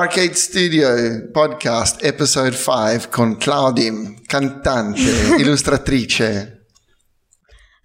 Arcade Studio Podcast Episode 5 con Claudim, cantante, illustratrice.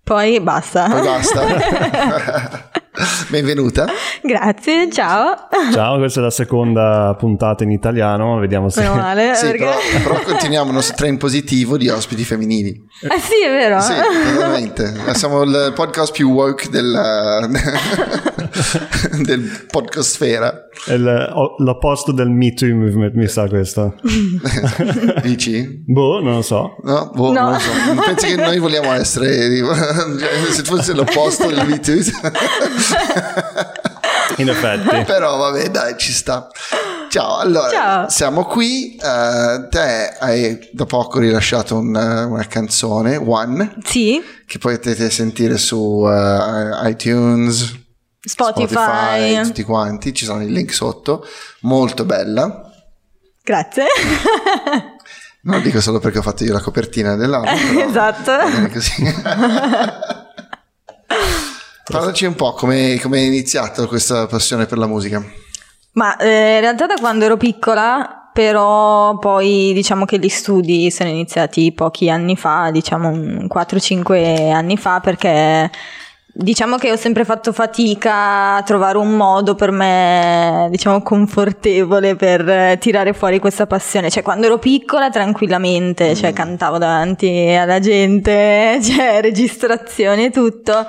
Poi basta. Poi basta. Benvenuta. Grazie, ciao. Ciao, questa è la seconda puntata in italiano, vediamo se... Meno male, Sì, perché... però, però continuiamo il nostro trend positivo di ospiti femminili. Eh sì, è vero. Sì, veramente. Siamo il podcast più woke del, podcastfera. È l'opposto del Me Too Movement, mi sa questo. Dici? Boh, non lo so. No, boh, No. non lo so. Pensi che noi vogliamo essere se fosse l'opposto del Me Too. In effetti. Però vabbè, dai, ci sta. Ciao, allora, Ciao. siamo qui. eh, te hai da poco rilasciato un- una canzone, One, Sì, che potete sentire su eh, iTunes, Spotify. tutti quanti. Ci sono i link sotto. Molto bella. Grazie. Non dico solo perché ho fatto io la copertina dell'album. Esatto. Parlaci un po' come come è iniziata questa passione per la musica. Ma eh, in realtà da quando ero piccola, però poi diciamo che gli studi sono iniziati pochi anni fa, diciamo un 4-5 anni fa, perché diciamo che ho sempre fatto fatica a trovare un modo per me, diciamo, confortevole per eh, tirare fuori questa passione. Cioè, quando ero piccola, tranquillamente, cioè, cantavo davanti alla gente, cioè, registrazione e tutto.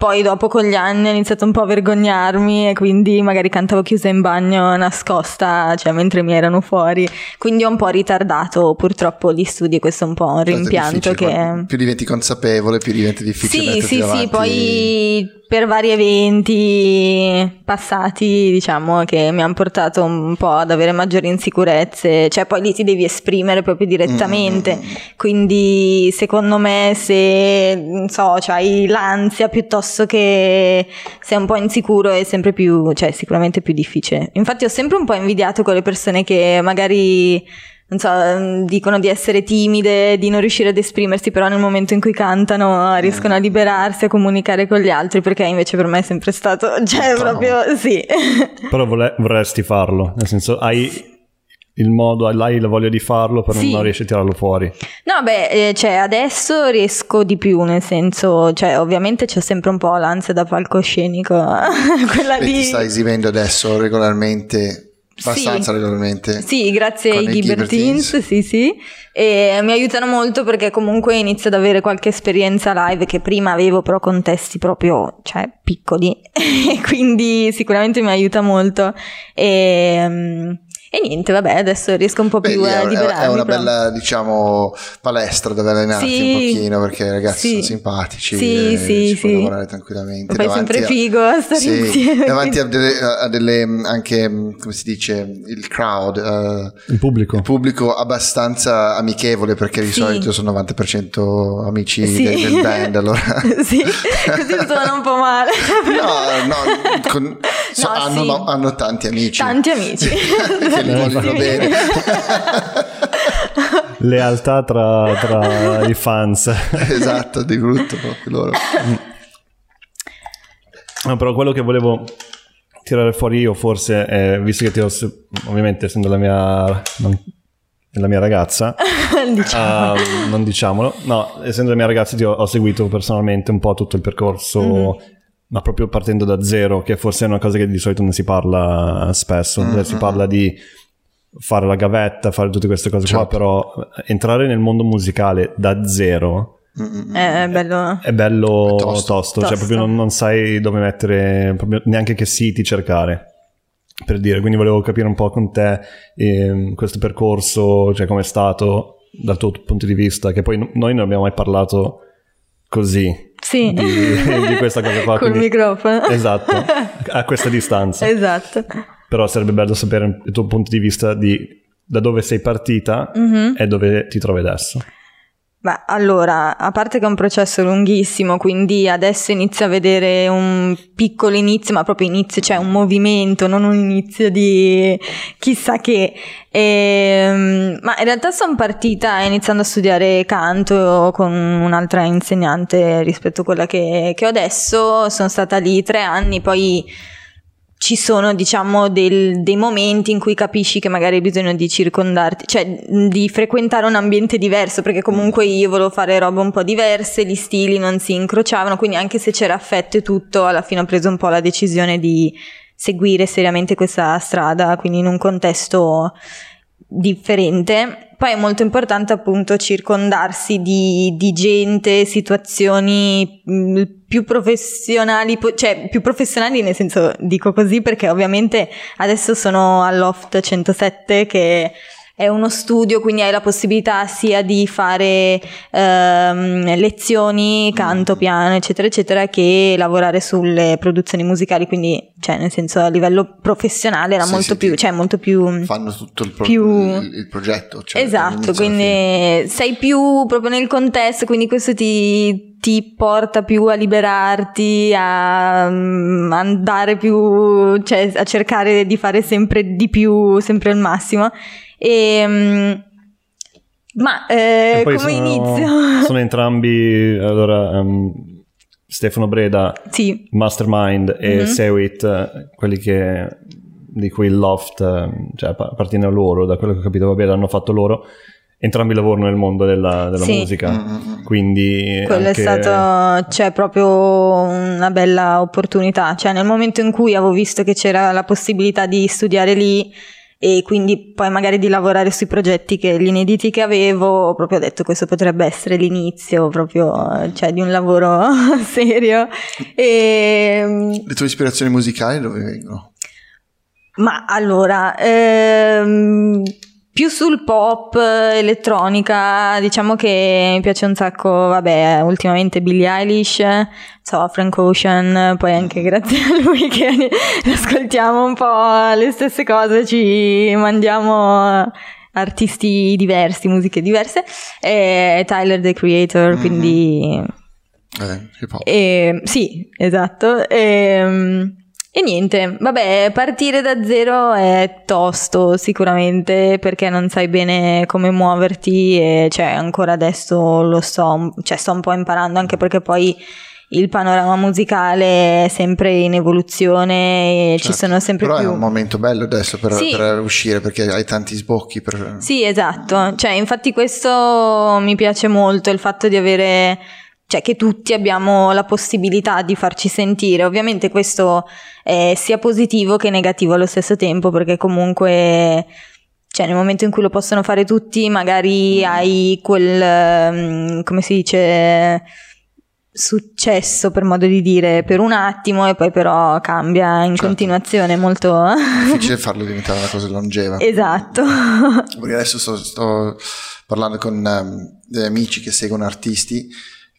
Poi dopo con gli anni ho iniziato un po' a vergognarmi e quindi magari cantavo chiusa in bagno nascosta, cioè mentre mi erano fuori. Quindi ho un po' ritardato purtroppo gli studi e questo è un po' un rimpianto che... Più diventi consapevole, più diventa difficile Sì, sì, davanti. sì, poi per vari eventi passati, diciamo, che mi hanno portato un po' ad avere maggiori insicurezze, cioè poi lì ti devi esprimere proprio direttamente, Mm, mm, mm. quindi secondo me se, non so, hai l'ansia piuttosto che sei un po' insicuro è sempre più, cioè sicuramente più difficile. Infatti ho sempre un po' invidiato quelle persone che magari non so, mm, dicono di essere timide, di non riuscire ad esprimersi, però nel momento in cui cantano riescono a liberarsi, a comunicare con gli altri, perché invece per me è sempre stato, cioè proprio sì. Però vorresti farlo, nel senso hai il modo, hai la voglia di farlo, però Sì. non riesci a tirarlo fuori. No, beh, eh, cioè adesso riesco di più, nel senso, cioè ovviamente c'è sempre un po' l'ansia da palcoscenico, quella E ti lì. stai esibendo adesso regolarmente, abbastanza Sì. regolarmente. Sì, grazie con ai Ghibertins, sì, sì. E mi aiutano molto perché comunque inizio ad avere qualche esperienza live che prima avevo però contesti proprio, cioè, piccoli. e quindi sicuramente mi aiuta molto. E, mm, e niente, vabbè, adesso riesco un po' Beh, più a liberarmi. è una però. bella, diciamo, palestra dove allenarti Sì. un pochino perché i ragazzi Sì. sono simpatici Sì, e sì, si può sì. lavorare tranquillamente. Poi è sempre a- figo a stare sì, insieme. davanti a delle, a delle, anche, come si dice, il crowd, eh, Il pubblico. il pubblico abbastanza amichevole perché di Sì. solito sono 90% amici Sì. de- del band allora sì, così suona un po' male. no no, con- so- No, hanno, sì. no, hanno tanti amici Tanti amici. che li vogliono bene Lealtà tra, tra i fans. esatto di brutto proprio loro No, però quello che volevo tirare fuori io forse è, visto che ti ho, ovviamente essendo la mia, non- la mia ragazza, diciamo. ah, non diciamolo, no, essendo la mia ragazza ti ho, ho seguito personalmente un po' tutto il percorso, Mhm. Ma proprio partendo da zero, che forse è una cosa che di solito non si parla spesso, Mm, Cioè, si mm, parla di fare la gavetta, fare tutte queste cose qua, Certo. però entrare nel mondo musicale da zero Mm-mm. È bello. è bello È tosto, tosto. cioè proprio non, non sai dove mettere, proprio neanche che siti cercare. Per dire, quindi volevo capire un po' con te ehm, questo percorso, cioè com'è stato dal tuo punto di vista, che poi no- noi non abbiamo mai parlato così Sì. di, di questa cosa qua. Col quindi- microfono. Esatto, a questa distanza. Esatto. Però sarebbe bello sapere il tuo punto di vista di da dove sei partita Mhm. e dove ti trovi adesso. Beh, allora, a parte che è un processo lunghissimo, quindi adesso inizio a vedere un piccolo inizio, ma proprio inizio, cioè un movimento, non un inizio di chissà che. Ehm, ma in realtà sono partita iniziando a studiare canto con un'altra insegnante rispetto a quella che, che ho adesso, sono stata lì tre anni, poi ci sono, diciamo, del, dei momenti in cui capisci che magari hai bisogno di circondarti, cioè di frequentare un ambiente diverso, perché comunque io volevo fare robe un po' diverse, gli stili non si incrociavano, quindi anche se c'era affetto e tutto, alla fine ho preso un po' la decisione di seguire seriamente questa strada, quindi in un contesto differente. Poi è molto importante appunto circondarsi di, di gente, situazioni mh, più professionali, cioè più professionali nel senso dico così perché ovviamente adesso sono all'Oft 107 che è uno studio, quindi hai la possibilità sia di fare ehm, lezioni, canto, piano, eccetera, eccetera, che lavorare sulle produzioni musicali, quindi, cioè, nel senso, a livello professionale era Sì, molto sì, più, cioè, molto più... Fanno tutto il, pro- più- il, il progetto. Cioè, esatto, quindi sei più proprio nel contesto, quindi questo ti, ti porta più a liberarti, a mm, andare più, cioè a cercare di fare sempre di più, sempre il massimo. E, mm, ma eh, E come sono, inizio? sono entrambi, allora, ehm, Stefano Breda, sì, Mastermind e Mhm. Sewit, eh, quelli che, di cui il Loft eh, cioè, appa- appartiene a loro, da quello che ho capito, vabbè, l'hanno fatto loro. Entrambi lavorano nel mondo della, della Sì. musica, Mm, mm, mm. quindi quello anche- è stato, c'è proprio una bella opportunità. Cioè, nel momento in cui avevo visto che c'era la possibilità di studiare lì e quindi poi magari di lavorare sui progetti che gli inediti che avevo, ho proprio detto questo potrebbe essere l'inizio proprio, cioè, di un lavoro serio. E, Le tue ispirazioni musicali dove vengono? ma allora, ehm, più sul pop, eh, elettronica, diciamo che mi piace un sacco, vabbè, ultimamente Billie Eilish, so, Frank Ocean, poi anche grazie a lui che ascoltiamo un po' le stesse cose, ci mandiamo artisti diversi, musiche diverse, e Tyler the Creator, Mhm. quindi Eh, hip hop. e, sì, esatto. E, e niente, vabbè, partire da zero è tosto sicuramente perché non sai bene come muoverti e cioè ancora adesso lo so, cioè sto un po' imparando anche perché poi il panorama musicale è sempre in evoluzione e ci Certo. sono sempre Però più... è un momento bello adesso per, Sì. per uscire perché hai tanti sbocchi. Per... Sì, esatto. Cioè, infatti questo mi piace molto, il fatto di avere, cioè che tutti abbiamo la possibilità di farci sentire. Ovviamente questo è sia positivo che negativo allo stesso tempo, perché comunque, cioè nel momento in cui lo possono fare tutti, magari hai quel, ehm, come si dice, successo per modo di dire per un attimo e poi però cambia in Certo. continuazione molto difficile farlo diventare una cosa longeva. esatto Perché adesso sto, sto parlando con ehm, degli amici che seguono artisti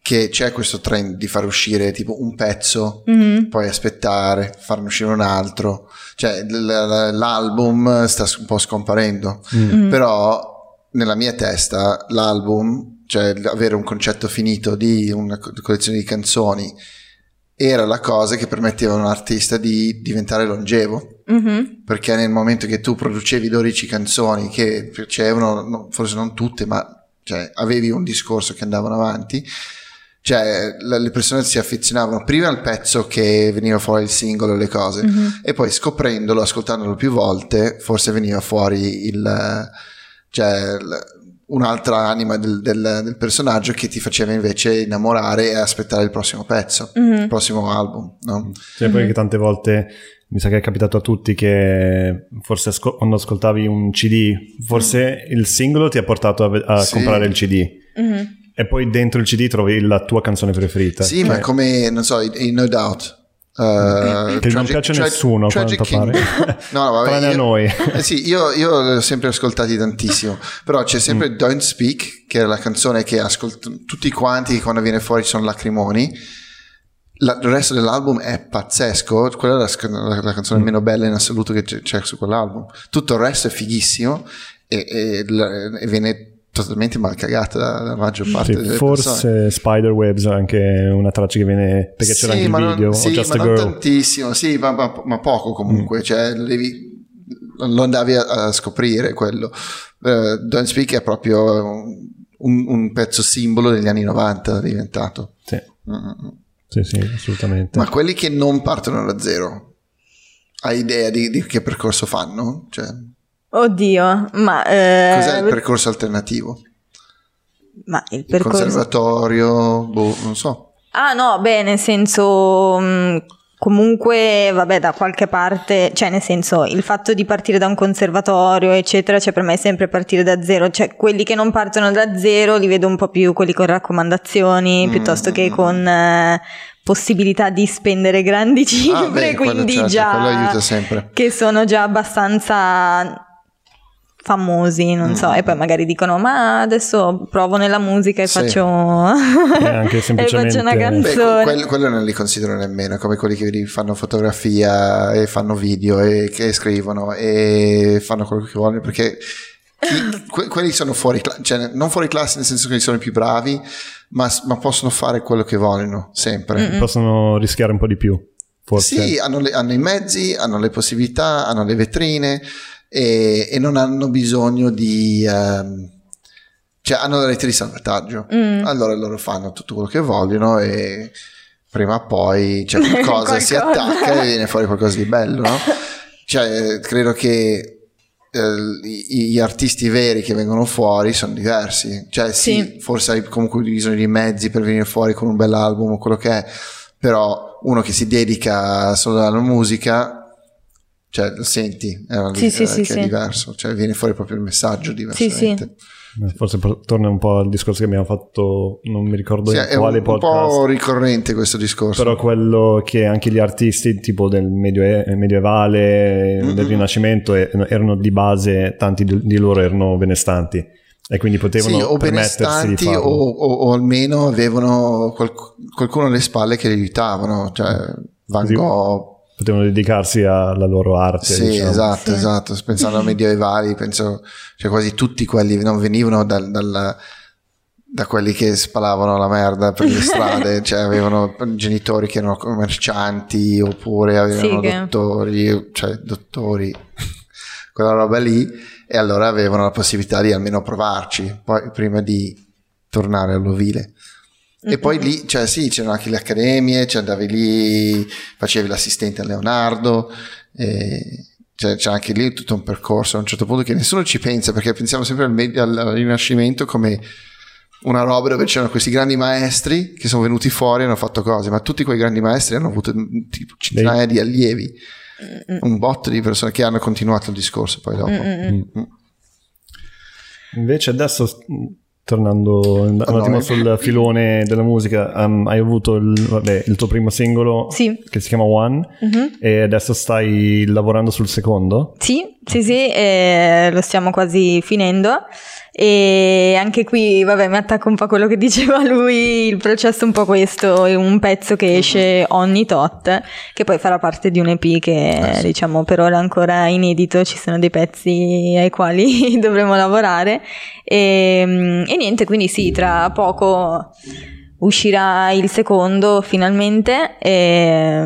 che c'è questo trend di far uscire tipo un pezzo, Mhm. poi aspettare, farne uscire un altro. Cioè l- l- l'album sta un po' scomparendo. Mm. Mm. Però nella mia testa l'album, cioè avere un concetto finito di una co- collezione di canzoni, era la cosa che permetteva a un artista di diventare longevo. Mhm. Perché nel momento che tu producevi 12 canzoni che piacevano, no, forse non tutte, ma cioè, avevi un discorso che andavano avanti, cioè le persone si affezionavano prima al pezzo che veniva fuori il singolo e le cose, Mhm. e poi scoprendolo, ascoltandolo più volte, forse veniva fuori il, cioè, il- un'altra anima del, del- del personaggio che ti faceva invece innamorare e aspettare il prossimo pezzo, Mhm. il prossimo album. No? Cioè, poi che tante volte mi sa che è capitato a tutti che forse asco- quando ascoltavi un CD, forse il singolo ti ha portato a, ve- a Sì. comprare il CD Mhm. E poi dentro il CD trovi la tua canzone preferita. Sì, ma Cioè, come, non so, i, i No Doubt. Uh, Che non piace a nessuno, a quanto King. pare. No, no, vabbè, Tranne a io- noi. eh sì, io, io li ho sempre ascoltati tantissimo, però c'è sempre Mm. Don't Speak, che è la canzone che ascoltano tutti quanti quando viene fuori sono lacrimoni. La- il resto dell'album è pazzesco, quella è la, la- la canzone Mm. meno bella in assoluto che c'è, c'è su quell'album. Tutto il resto è fighissimo e, e e viene totalmente mal cagata dalla maggior parte Sì, delle forse persone. Spiderwebs anche una traccia che viene perché c'era Sì, anche il non- video sì, Just ma non Mm. tantissimo, sì, ma, ma- ma poco comunque, cioè devi- lo andavi a, a scoprire quello. Eh, Don't Speak è proprio un, un pezzo simbolo degli anni 90 è diventato. sì, Mm, mm, mm. sì, sì, assolutamente Ma quelli che non partono da zero, Hai idea di, di che percorso fanno? Cioè, Oddio, ma... eh, cos'è il percorso alternativo? ma il Il percorso... conservatorio? Boh, non so. Ah no, beh, nel senso mh, comunque, vabbè, da qualche parte, cioè nel senso il fatto di partire da un conservatorio, eccetera, cioè per me è sempre partire da zero, cioè quelli che non partono da zero li vedo un po' più quelli con raccomandazioni Mm, piuttosto che mm, con eh, possibilità di spendere grandi cifre, Ah, beh, quindi certo, già che sono già abbastanza famosi, non so, Mm. e poi magari dicono ma adesso provo nella musica e Sì. faccio anche e semplicemente- faccio una Beh, Beh, canzone. quello, quello non li considero nemmeno come quelli che fanno fotografia e fanno video e che scrivono e fanno quello che vogliono perché chi- que- quelli sono fuori classe, cioè non fuori classe nel senso che sono i più bravi, ma, ma possono fare quello che vogliono sempre. Mm-mm. possono rischiare un po' di più. Forse. Sì, hanno, le- hanno i mezzi, hanno le possibilità, hanno le vetrine e, e non hanno bisogno di... ehm, cioè hanno la rete di salvataggio. Mm. Allora loro fanno tutto quello che vogliono e prima o poi c'è qualcosa, si Qualcosa. attacca e viene fuori qualcosa di bello, no? Cioè, credo che eh, gli artisti veri che vengono fuori sono diversi. Cioè, sì, Sì. forse hai comunque bisogno di mezzi per venire fuori con un bell'album o quello che è, però uno che si dedica solo alla musica, cioè lo senti, è, una- Sì, sì, sì, è sì. diverso, cioè viene fuori proprio il messaggio diversamente. Eh, Forse torna un po' al discorso che abbiamo fatto, non mi ricordo Sì, in è un, quale un podcast. po' ricorrente questo discorso. Però quello che anche gli artisti tipo del medioe- medievale, Mhm. del Rinascimento, erano di base, tanti di loro erano benestanti e quindi potevano Sì, o permettersi di farlo. o, o- o almeno avevano qualc- qualcuno alle spalle che li aiutavano, cioè Van Gogh. Potevano dedicarsi alla loro arte. Sì, diciamo. esatto, Sì. esatto. Pensando a medievali, penso, cioè quasi tutti quelli non venivano dal, dal- da quelli che spalavano la merda per le strade, cioè avevano genitori che erano commercianti oppure avevano Sì, che- dottori, cioè dottori, quella roba lì, e allora avevano la possibilità di almeno provarci, poi prima di tornare all'ovile. E poi lì, cioè sì, c'erano anche le accademie, cioè andavi lì, facevi l'assistente a Leonardo, e cioè, c'è anche lì tutto un percorso a un certo punto che nessuno ci pensa perché pensiamo sempre al, med- al Rinascimento come una roba dove c'erano questi grandi maestri che sono venuti fuori e hanno fatto cose, ma tutti quei grandi maestri hanno avuto mm, tipo centinaia di allievi, un botto di persone che hanno continuato il discorso poi dopo. Mm. Invece adesso, tornando un A attimo noi. sul filone della musica, um, hai avuto il, vabbè, il tuo primo singolo Sì. che si chiama One Mhm. e adesso stai lavorando sul secondo? Sì, sì, sì, eh, lo stiamo quasi finendo. E anche qui, vabbè, mi attacco un po' a quello che diceva lui, il processo è un po' questo, è un pezzo che esce ogni tot, che poi farà parte di un EP che Eh, sì. diciamo per ora è ancora inedito, ci sono dei pezzi ai quali dovremo lavorare. E, mm, e niente, quindi sì, tra poco uscirà il secondo finalmente. E,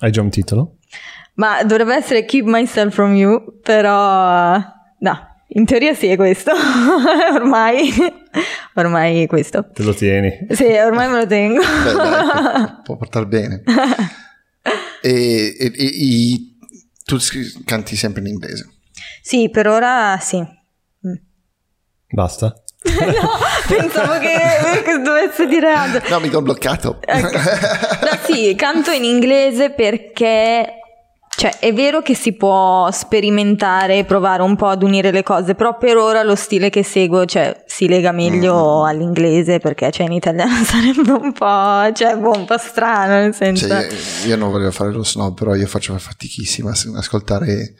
Hai già un titolo? ma dovrebbe essere Keep Myself From You, però no, in teoria sì è questo, ormai, ormai è questo. Te lo tieni? Sì, ormai me lo tengo. Beh, dai, può portare bene. E, e- e- i- tu scri- canti sempre in inglese. sì, per ora sì. Mm. Basta? no, pensavo che, che dovesse dire altro. No, mi do bloccato. Ecco. No, sì, canto in inglese perché cioè, è vero che si può sperimentare e provare un po' ad unire le cose, però per ora lo stile che seguo cioè, si lega meglio all'inglese perché cioè, in italiano sarebbe un po', cioè, boh, un po' strano, nel senso. Cioè, io, io non voglio fare lo snob, però io faccio fatichissima a ascoltare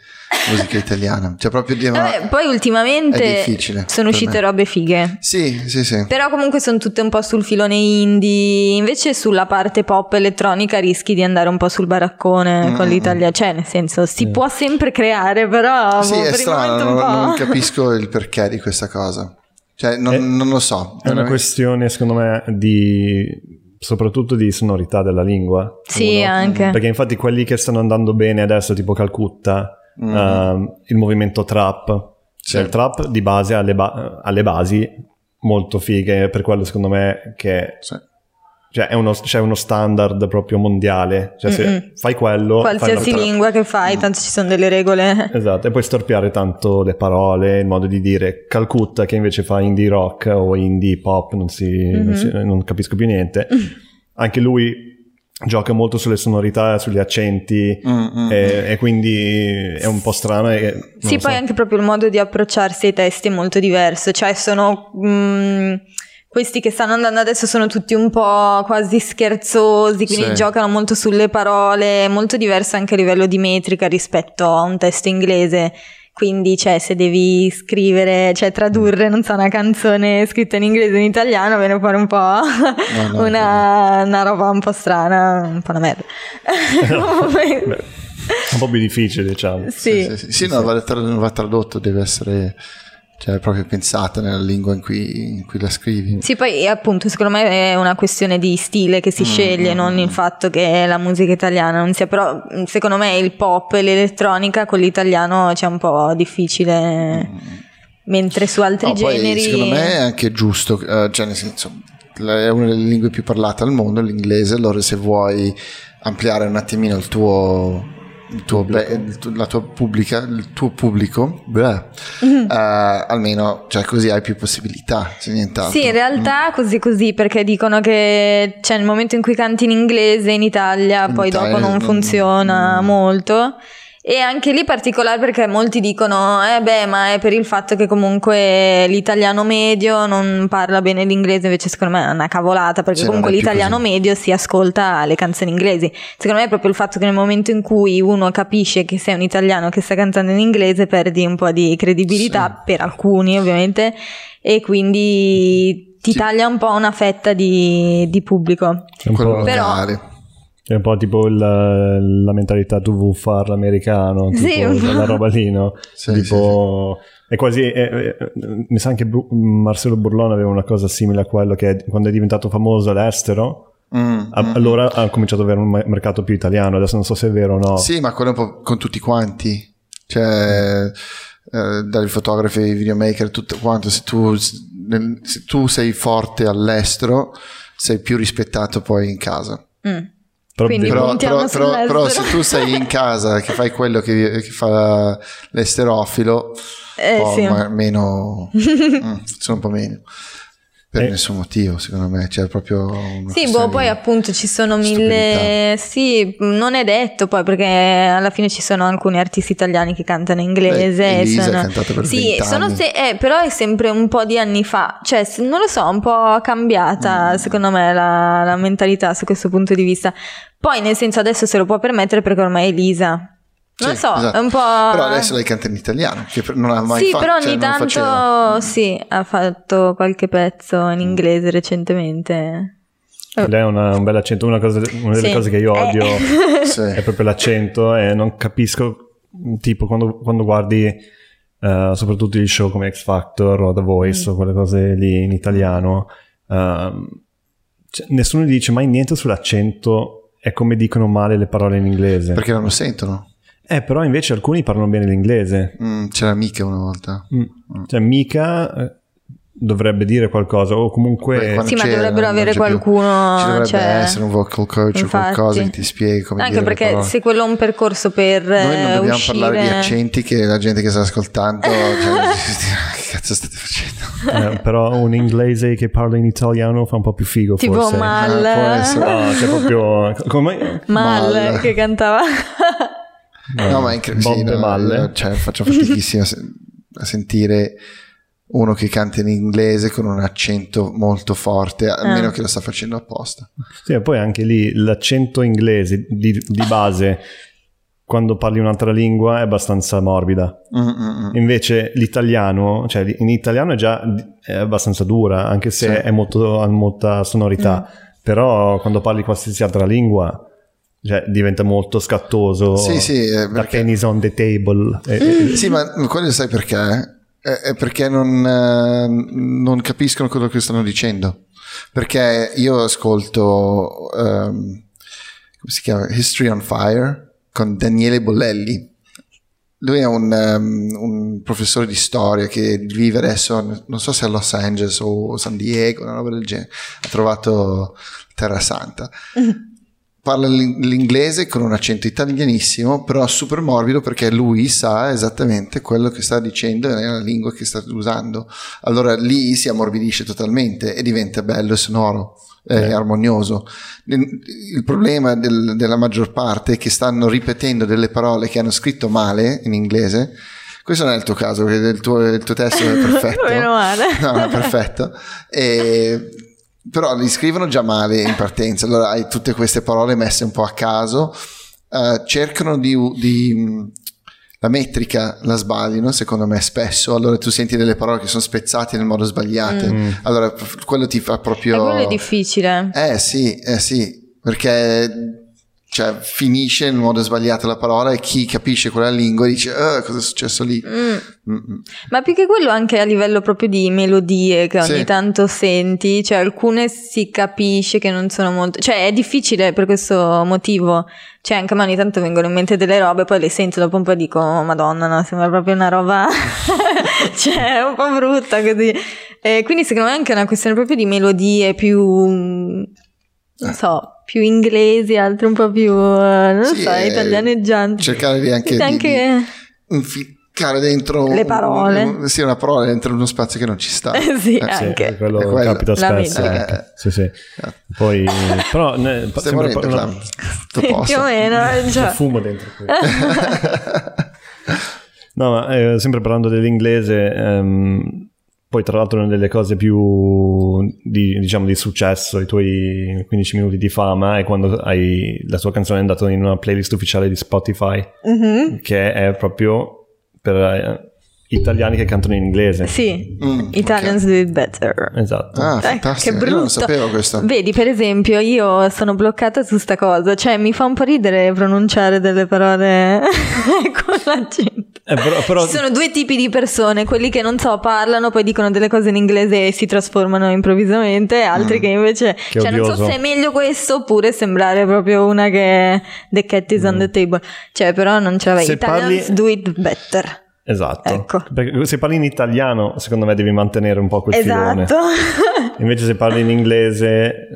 musica italiana. Cioè, proprio di Vabbè, poi ultimamente sono uscite me. robe fighe. Sì, sì, sì. Però comunque sono tutte un po' sul filone indie, invece sulla parte pop elettronica rischi di andare un po' sul baraccone Mm, con mm, l'Italia, cioè nel senso si può sempre creare, però Sì, boh, è strano, non, non capisco il perché di questa cosa. Cioè, non, Eh, non lo so. È una veramente. questione, secondo me, di soprattutto di sonorità della lingua. Sì, uno. anche. Perché infatti quelli che stanno andando bene adesso, tipo Calcutta, Mm. ehm, il movimento trap, cioè Sì. il trap di base ha le, ba- ha le basi molto fighe, per quello secondo me che Sì. Cioè è uno, c'è uno standard proprio mondiale, cioè se Mm-mm. fai quello... fai Qualsiasi un'altra- lingua che fai, tanto ci sono delle regole. Esatto, e puoi storpiare tanto le parole, il modo di dire Calcutta che invece fa indie rock o indie pop, non, si, non, si- non capisco più niente. Anche lui gioca molto sulle sonorità, sugli accenti Mm, mm, e, e quindi è un po' strano. E, Sì, lo so. poi anche proprio il modo di approcciarsi ai testi è molto diverso, cioè sono... mm, questi che stanno andando adesso sono tutti un po' quasi scherzosi, quindi Sì. giocano molto sulle parole, è molto diverso anche a livello di metrica rispetto a un testo inglese. Quindi, cioè, se devi scrivere, cioè tradurre, non so, una canzone scritta in inglese o in italiano, viene fuori un po' no, una, una roba un po' strana, un po' una merda. Un po' più difficile, diciamo. sì. Sì, sì, sì, no, va, tra- va tradotto, deve essere cioè, proprio pensata nella lingua in cui, in cui la scrivi. Sì, poi appunto secondo me è una questione di stile che si sceglie, non il fatto che la musica italiana non sia, però mh, secondo me il pop e l'elettronica con l'italiano c'è un po' difficile, mentre su altri No, poi, generi... secondo me è anche giusto, eh, cioè nel senso, è una delle lingue più parlate al mondo, l'inglese, allora se vuoi ampliare un attimino il tuo... Il tuo, beh, il tu- la tua pubblica, il tuo pubblico, beh, Mhm. eh, almeno cioè, così hai più possibilità, se nient'altro. Sì, in realtà così così, perché dicono che cioè, nel momento in cui canti in inglese in Italia, In poi Italia dopo non non- funziona mm. molto. E anche lì particolare perché molti dicono, eh beh, ma è per il fatto che comunque l'italiano medio non parla bene l'inglese, invece secondo me è una cavolata, perché Sì, non comunque l'italiano così. medio si ascolta le canzoni inglesi. Secondo me è proprio il fatto che nel momento in cui uno capisce che sei un italiano che sta cantando in inglese, perdi un po' di credibilità, per alcuni ovviamente, e quindi ti Sì. taglia un po' una fetta di, di pubblico. Però- locale. È un po' tipo il- la mentalità tu far americano, tipo Sì, quella roba lì, no? Sì, tipo... È quasi, è- è- mi sa anche Bu- Marcello Burlone aveva una cosa simile a quello che è- quando è diventato famoso all'estero, Mm, a- mm. allora ha cominciato ad avere un me- mercato più italiano, adesso non so se è vero o no. Sì, ma quello è un po' con tutti quanti. Cioè, eh, dai fotografi, ai videomaker, tutto quanto. Se tu, se tu sei forte all'estero, sei più rispettato poi in casa. Mm. Però Quindi- Però, però- però- però se tu sei in casa che fai quello che, che fa l'esterofilo, Eh, sì. meno, mm, funziona un po' meno. Per Eh. nessun motivo, secondo me. C'è proprio una Sì, boh, poi appunto ci sono mille... Sì, non è detto poi perché alla fine ci sono alcuni artisti italiani che cantano in inglese. Beh, Elisa sono... ha cantato per Sì, 20 sono se- eh, però è sempre un po' di anni fa. Cioè, non lo so, un po' cambiata Mm. secondo me la, la mentalità su questo punto di vista. Poi nel senso adesso se lo può permettere perché ormai è Elisa. Non Sì, so, esatto. è un po'... Però adesso lei canta in italiano, che non ha mai sì, fatto. però cioè, ogni tanto faceva. sì, ha fatto qualche pezzo in inglese recentemente. Lei ha una- un bel accento, una, cosa- una delle Sì. cose che io Eh. odio Sì. è proprio l'accento e non capisco, tipo quando, quando guardi eh, soprattutto gli show come X Factor o The Voice Mm. o quelle cose lì in italiano, ehm, cioè, nessuno dice mai niente sull'accento e come dicono male le parole in inglese. Perché non lo sentono. Eh, però invece alcuni parlano bene l'inglese. Mm, c'era mica una volta. Mm. Cioè, mica eh, dovrebbe dire qualcosa o comunque... Quando Sì, ma dovrebbero non avere c'è più. qualcuno, Ci dovrebbe cioè- essere un vocal coach Infatti. o qualcosa che ti spieghi come Anche perché se quello è un percorso per Noi non eh, dobbiamo uscire... parlare di accenti che la gente che sta ascoltando cioè, che cazzo state facendo? eh, però un inglese che parla in italiano fa un po' più figo Tipo forse. Mal, Ah, può essere. No, c'è proprio... Come... Mal, Mal. che cantava. No, ma è incredibile. Sì, no, Malle. cioè, faccio faticissimo a, se- a sentire uno che canta in inglese con un accento molto forte, a Ah. meno che lo sta facendo apposta. Sì, e poi anche lì l'accento inglese di, di base quando parli un'altra lingua è abbastanza morbida. Mm, mm, mm. Invece l'italiano, cioè in italiano è già è abbastanza dura, anche se Sì. è molto, ha molta sonorità, però quando parli qualsiasi altra lingua cioè, diventa molto scattoso. Sì, sì, eh, perché- pennies on the table. E- e- Sì, ma quello sai perché? È, perché non, eh, non capiscono quello che stanno dicendo. Perché io ascolto, ehm, come si chiama? History on Fire con Daniele Bollelli. lui è un, um, un, professore di storia che vive adesso, non so se a Los Angeles o San Diego, una roba del genere, ha trovato Terra Santa. Parla l'inglese con un accento italianissimo, però super morbido perché lui sa esattamente quello che sta dicendo nella lingua che sta usando. Allora lì si ammorbidisce totalmente e diventa bello e sonoro eh, armonioso. Il problema del, della maggior parte è che stanno ripetendo delle parole che hanno scritto male in inglese. Questo non è il tuo caso, perché il tuo, il tuo testo è perfetto. Meno male. No, è perfetto. E, però li scrivono già male in partenza, allora hai tutte queste parole messe un po' a caso. Uh, cercano di, di la metrica la sbagliano, secondo me, spesso. Allora tu senti delle parole che sono spezzate nel modo sbagliato. Mm. Allora quello ti fa proprio. E quello è difficile. Eh sì, eh sì, perché cioè finisce in modo sbagliato la parola e chi capisce quella lingua dice oh, cosa è successo lì mm. ma più che quello anche a livello proprio di melodie che ogni sì. tanto senti cioè alcune si capisce che non sono molto cioè è difficile per questo motivo cioè anche a me ogni tanto vengono in mente delle robe poi le sento dopo un po' dico oh, madonna no sembra proprio una roba cioè un po' brutta così e quindi secondo me è anche una questione proprio di melodie più non so più inglesi, altre un po' più, uh, non sì, so, italianeggianti. Cercare di anche, anche... Di, inficcare dentro le parole. Un, sì, una parola dentro uno spazio che non ci sta. sì, eh, anche. Sì, quello, quello capita spesso. Eh, sì, sì. Poi, però, ne, Stiamo sempre una... sì, più o meno. Cioè. fumo dentro qui. no, ma eh, sempre parlando dell'inglese, ehm, poi tra l'altro una delle cose più di, diciamo, di successo, i tuoi 15 minuti di fama è quando hai, la tua canzone è andata in una playlist ufficiale di Spotify mm-hmm. che è proprio per eh, italiani che cantano in inglese. Sì, mm, Italians okay. do it better. Esatto. Ah, eh, che brutto. Io non sapevo questo. Vedi, per esempio, io sono bloccata su sta cosa, cioè mi fa un po' ridere pronunciare delle parole con l'accento. Eh, però, però... Ci sono due tipi di persone, quelli che non so, parlano, poi dicono delle cose in inglese e si trasformano improvvisamente, altri mm. che invece... Che cioè, odioso. non so se è meglio questo oppure sembrare proprio una che the cat is mm. on the table. Cioè, però non ce l'avevi. Italians parli... do it better. Esatto. Ecco. Perché se parli in italiano, secono me devi mantenere un po' quel esatto. filone. Invece se parli in inglese,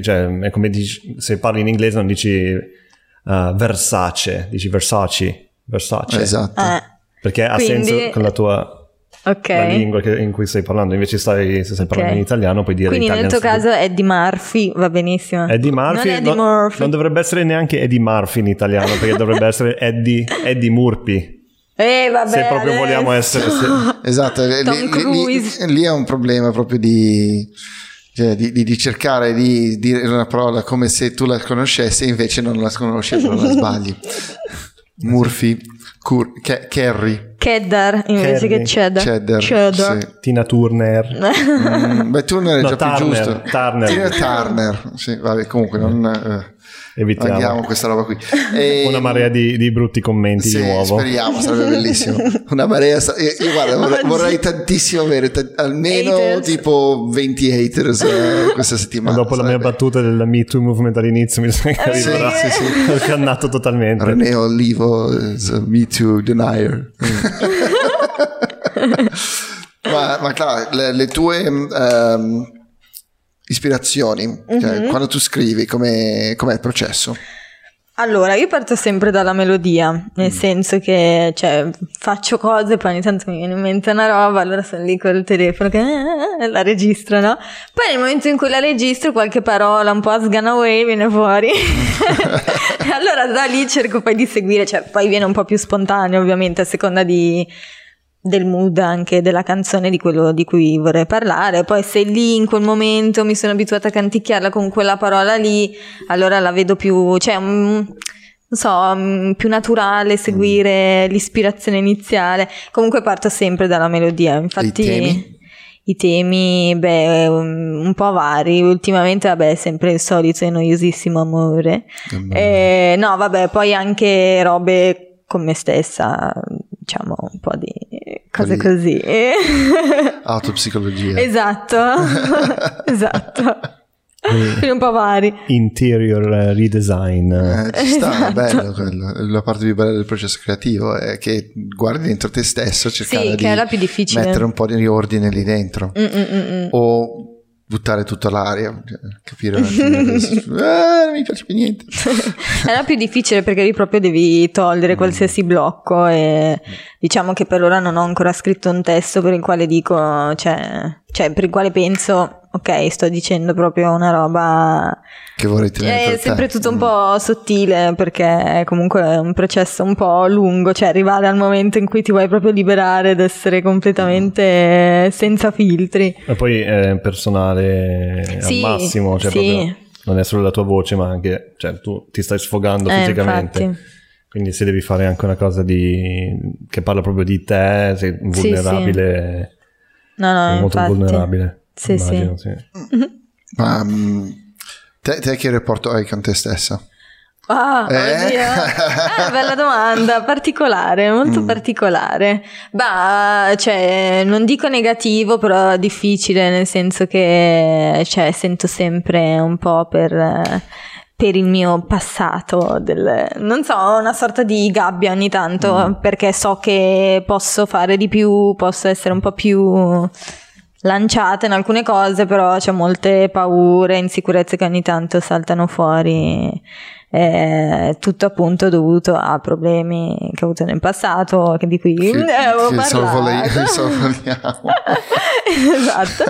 cioè è come dici, se parli in inglese non dici uh, Versace, dici Versace, Versace. Esatto. Eh. Perché ha Quindi... senso con la tua Okay. la lingua che, in cui stai parlando, invece stai, se stai parlando okay. in italiano puoi dire Quindi nel tuo caso Eddie Murphy va benissimo. Eddie Murphy, non, Eddie no, Murphy. non dovrebbe essere neanche Eddie Murphy in italiano, perché dovrebbe essere Eddie, Eddie Murphy. Eh, vabbè, se proprio adesso. vogliamo essere se... esatto lì, lì, lì, è un problema proprio di, cioè, di, di, di, cercare di dire una parola come se tu la conoscessi e invece non la conosci non la sbagli Murphy Cur- Ke- Kerry Cheddar invece Kerry. che cheddar Cheddar, cheddar. Sì. Tina Turner mm, beh Turner è no, già Turner, più giusto Turner Tina Turner sì, vabbè, comunque non eh. Evitiamo. Andiamo questa roba qui. E... Una marea di, di, brutti commenti sì, di nuovo. Speriamo, sarebbe bellissimo. Una marea. Io, io guarda, vorrei, vorrei tantissimo avere t- almeno haters. tipo 20 haters eh, questa settimana. Ma dopo sarebbe. la mia battuta del Me Too Movement all'inizio mi sa che eh, arriverà. Sì, sì, sì. Ho scannato totalmente. René Olivo Me Too denier. ma, ma claro, le, le tue. Um, ispirazioni? Mm-hmm. Cioè, mhm. quando tu scrivi, com'è, com'è, il processo? Allora, io parto sempre dalla melodia, nel mm. senso che cioè, faccio cose, poi ogni tanto mi viene in mente una roba, allora sono lì col telefono che eh, la registro, no? Poi nel momento in cui la registro, qualche parola un po' a sgan away viene fuori. allora da lì cerco poi di seguire, cioè poi viene un po' più spontaneo ovviamente a seconda di del mood anche della canzone di quello di cui vorrei parlare. Poi se lì in quel momento mi sono abituata a canticchiarla con quella parola lì, allora la vedo più, cioè non so, più naturale seguire l'ispirazione iniziale. Comunque parto sempre dalla melodia, infatti I temi? I temi, beh, un po' vari. Ultimamente, vabbè, sempre il solito e noiosissimo amore. Eh, no, vabbè, poi anche robe con me stessa, diciamo un po' di cose Quindi, così. Autopsicologia. esatto, esatto. Quindi un po' vari. Interior redesign. Eh, ci sta, Esatto. bello quello. La parte più bella del processo creativo è che guardi dentro te stesso cercando Sì, di che è la più difficile. mettere un po' di riordine lì dentro. Mm, mm, mm, mm. O buttare tutto all'aria, cioè, capire. Ah, non mi piace più niente. È la più difficile perché lì proprio devi togliere qualsiasi blocco e diciamo che per ora non ho ancora scritto un testo per il quale dico, cioè, cioè per il quale penso, ok, sto dicendo proprio una roba Che vorrei tenere È per te. sempre tutto un Mm. po' sottile perché comunque è un processo un po' lungo, cioè arrivare al momento in cui ti vuoi proprio liberare ed essere completamente senza filtri. E poi è personale Sì, al massimo, cioè sì. proprio non è solo la tua voce, ma anche cioè, tu ti stai sfogando Eh, fisicamente. infatti. Quindi se devi fare anche una cosa di... che parla proprio di te, sei Sì, vulnerabile, No, no, sei molto infatti. vulnerabile. Sì, sì. sì. Ma mm, te, te che rapporto hai con te stessa? Ah, Eh? oddio. Ah, bella domanda, particolare, molto Mm. particolare. Bah, cioè, non dico negativo, però difficile, nel senso che cioè, sento sempre un po' per, eh, per il mio passato, del, non so, una sorta di gabbia ogni tanto, perché so che posso fare di più, posso essere un po' più lanciata in alcune cose, però c'è molte paure, insicurezze che ogni tanto saltano fuori. È tutto appunto dovuto a problemi che ho avuto nel passato, che di cui Che, eh, avevo che sorvoliamo. esatto.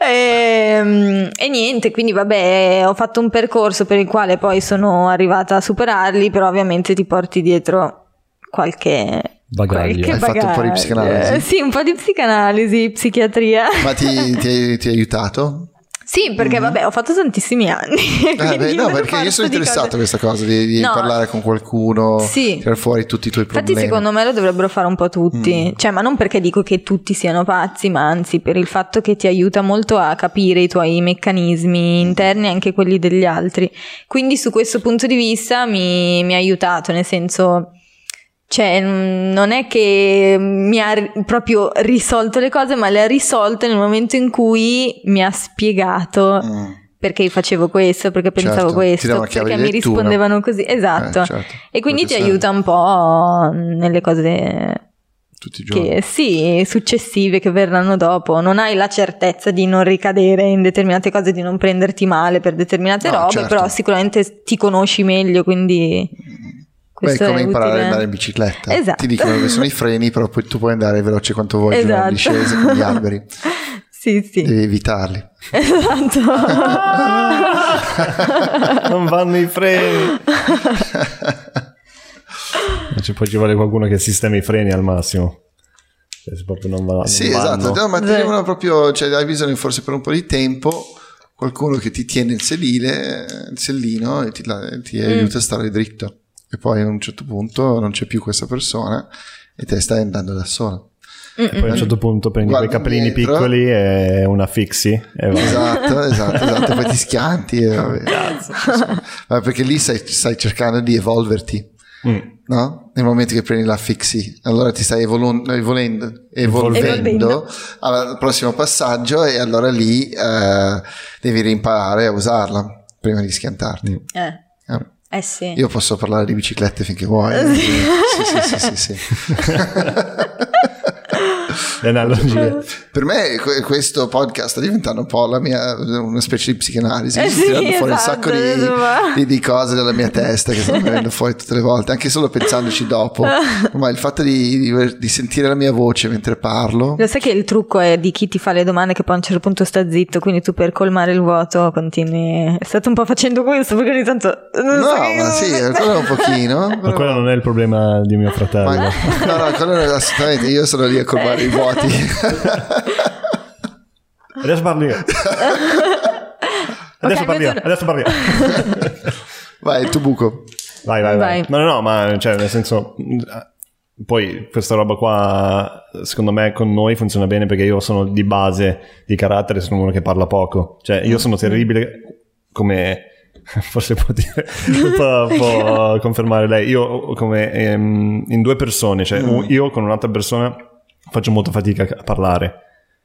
E, e niente, quindi vabbè, ho fatto un percorso per il quale poi sono arrivata a superarli, però ovviamente ti porti dietro qualche Bagaglio. Hai fatto un po' di bagaglio. psicanalisi? Sì, un po' di psicanalisi, psichiatria. Ma ti, ti- ti ha aiutato? Sì, perché vabbè, ho fatto tantissimi anni. Eh, beh, no, per perché io sono interessato a questa cosa di, di No. parlare con qualcuno, Sì. tirare fuori tutti i tuoi Infatti problemi. secondo me lo dovrebbero fare un po' tutti, Mm. cioè ma non perché dico che tutti siano pazzi, ma anzi per il fatto che ti aiuta molto a capire i tuoi meccanismi interni e anche quelli degli altri. Quindi su questo punto di vista mi, mi ha aiutato, nel senso, cioè mm, non è che mi ha ri- proprio risolto le cose, ma le ha risolte nel momento in cui mi ha spiegato Mm. perché facevo questo, perché pensavo Certo, ti questo, perché mi rispondevano così. Esatto. Eh, certo. E quindi ti che aiuta un po' nelle cose Tutti i giorni. che sì, successive che verranno dopo. Non hai la certezza di non ricadere in determinate cose, di non prenderti male per determinate No, robe, certo. però sicuramente ti conosci meglio, quindi Beh, come è imparare ad andare in bicicletta. Esatto. Ti dicono che sono i freni, però poi tu puoi andare veloce quanto vuoi giù nelle Esatto. discese con gli alberi. Sì, sì. Devi evitarli. Esatto. non vanno i freni. Cioè, poi ci vuole qualcuno che sistema i freni al massimo. Cioè, se proprio non va, non Sì, vanno. esatto. No, ma ti devono proprio, cioè, hai bisogno forse per un po' di tempo qualcuno che ti tiene il sedile, il sellino e ti, la- ti Mm. aiuta a stare dritto. E poi a un certo punto non c'è più questa persona e te stai andando da sola. E poi a un certo punto prendi Guarda quei capellini indietro. piccoli e una fixie e vai. Esatto, esatto, esatto. Poi ti schianti. E vabbè. Ma perché lì stai, stai cercando di evolverti. Mm. no? Nel momento che prendi la fixie, allora ti stai evolu- evolendo, evolvendo al prossimo passaggio e allora lì eh, devi rimparare a usarla prima di schiantarti. Eh, Eh, eh sì. Io posso parlare di biciclette finché vuoi. sì, sì, sì, sì, sì. Le analogie. Per me que- questo podcast sta diventando un po' la mia, una specie di psicanalisi, Eh sto sì, tirando fuori esatto, un sacco di, di- di cose dalla mia testa che stanno venendo fuori tutte le volte, anche solo pensandoci dopo. Ma il fatto di, di- di sentire la mia voce mentre parlo, Lo sai che il trucco è di chi ti fa le domande che poi a un certo punto sta zitto, quindi tu per colmare il vuoto continui. È stato un po' facendo questo perché ogni tanto. Non no, so ma sì, quello un pochino. Ma quello non è il problema di mio fratello. ma- no, no, quello è assolutamente, io sono lì a colmare i vuoti. Adesso parlo io. Adesso Ok, parlo io. Adesso parlo io. Vai, il tuo buco. Vai, vai, vai. Vai. No, no, no, ma cioè, nel senso, poi questa roba qua, secondo me, con noi funziona bene perché io sono di base di carattere, sono uno che parla poco. Cioè, io sono terribile come. Forse può dire, può, può confermare lei. Io, come ehm, in due persone, cioè un- io con un'altra persona faccio molta fatica a parlare.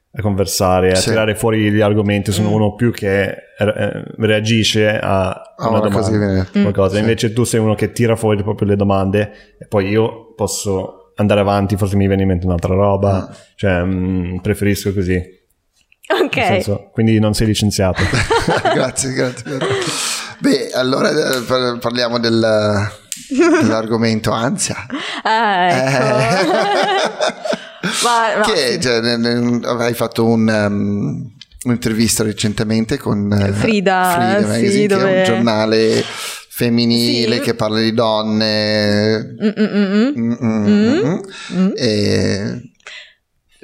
a conversare, a Sì. tirare fuori gli argomenti, sono Mm. uno più che eh, reagisce a, a Ah, una una cosa che domanda. viene- qualcosa. Sì. Invece tu sei uno che tira fuori proprio le domande e poi io posso andare avanti, forse mi viene in mente un'altra roba, Ah. cioè mm, preferisco così. Ok. Senso, quindi non sei licenziato. grazie, grazie. Beh, allora eh, par- parliamo del- dell'argomento ansia. Ah, ecco. Ma- ma che cioè, hai fatto un, um, un'intervista recentemente con eh, Frida, Frida sì, Magazine, che è dove- un giornale femminile Sì. che parla di donne. Mm, mm, mm, mm.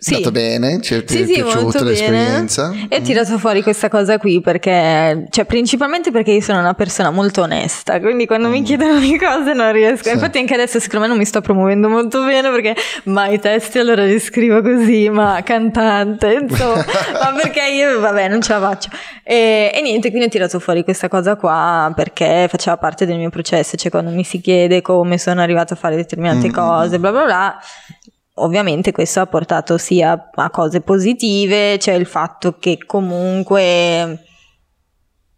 Mm, mm, mm, mm. Mm. E è Sì. andato bene? Ci è, Sì, è sì, piaciuta l'esperienza? E ho tirato fuori questa cosa qui perché, cioè, principalmente perché io sono una persona molto onesta, quindi quando mi chiedono di cose non riesco. Mm. Sì. Infatti, anche adesso, secondo me, non mi sto promuovendo molto bene perché ma i testi allora li scrivo così, ma cantante, insomma, ma perché io, vabbè, non ce la faccio. E, e niente, quindi ho tirato fuori questa cosa qua perché faceva parte del mio processo, cioè quando mi si chiede come sono arrivato a fare determinate Mm, cose, bla bla bla. Ovviamente questo ha portato sia a cose positive, c'è il fatto che comunque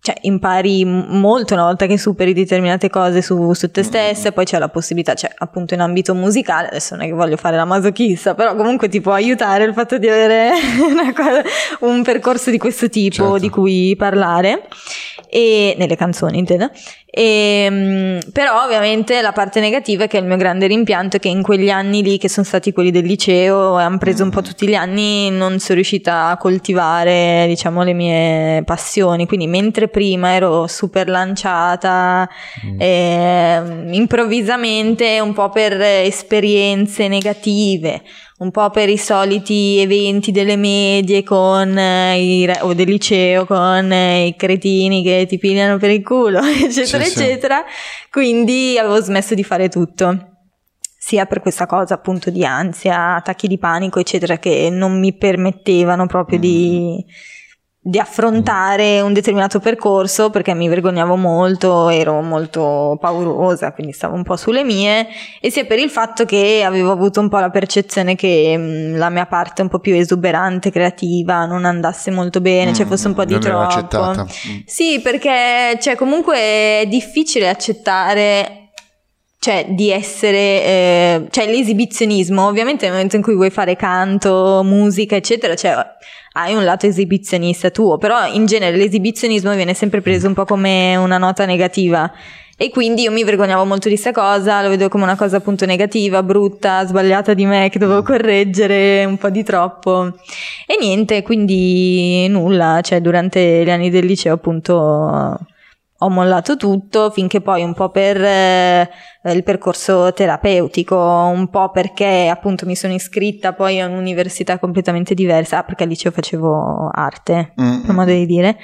cioè, impari molto una volta che superi determinate cose su, su te stessa, poi c'è la possibilità, cioè appunto in ambito musicale, adesso non è che voglio fare la masochista, però comunque ti può aiutare il fatto di avere cosa- un percorso di questo tipo Certo. di cui parlare, e nelle canzoni intendo. E, mm, però ovviamente la parte negativa è che il mio grande rimpianto è che in quegli anni lì che sono stati quelli del liceo e hanno preso un po' tutti gli anni non sono riuscita a coltivare diciamo le mie passioni quindi mentre prima ero super lanciata eh, improvvisamente un po' per esperienze negative un po' per i soliti eventi delle medie con eh, i o del liceo con eh, i cretini che ti pigliano per il culo, eccetera, Sì, sì. eccetera. Quindi avevo smesso di fare tutto. Sia per questa cosa appunto di ansia, attacchi di panico, eccetera, che non mi permettevano proprio di, di affrontare un determinato percorso perché mi vergognavo molto, ero molto paurosa, quindi stavo un po' sulle mie, e sia per il fatto che avevo avuto un po' la percezione che mh, la mia parte un po' più esuberante, creativa, non andasse molto bene, cioè fosse un po' di troppo. accettata. Mm. Sì, perché cioè, comunque è difficile accettare cioè di essere eh, cioè l'esibizionismo ovviamente nel momento in cui vuoi fare canto musica eccetera cioè hai un lato esibizionista tuo però in genere l'esibizionismo viene sempre preso un po' come una nota negativa e quindi io mi vergognavo molto di sta cosa, lo vedevo come una cosa appunto negativa, brutta, sbagliata di me che dovevo correggere un po' di troppo. E niente, quindi nulla, cioè durante gli anni del liceo appunto ho mollato tutto finché poi un po' per eh, il percorso terapeutico, un po' perché appunto mi sono iscritta poi a un'università completamente diversa, ah, perché al liceo facevo arte, Mm. per modo di dire.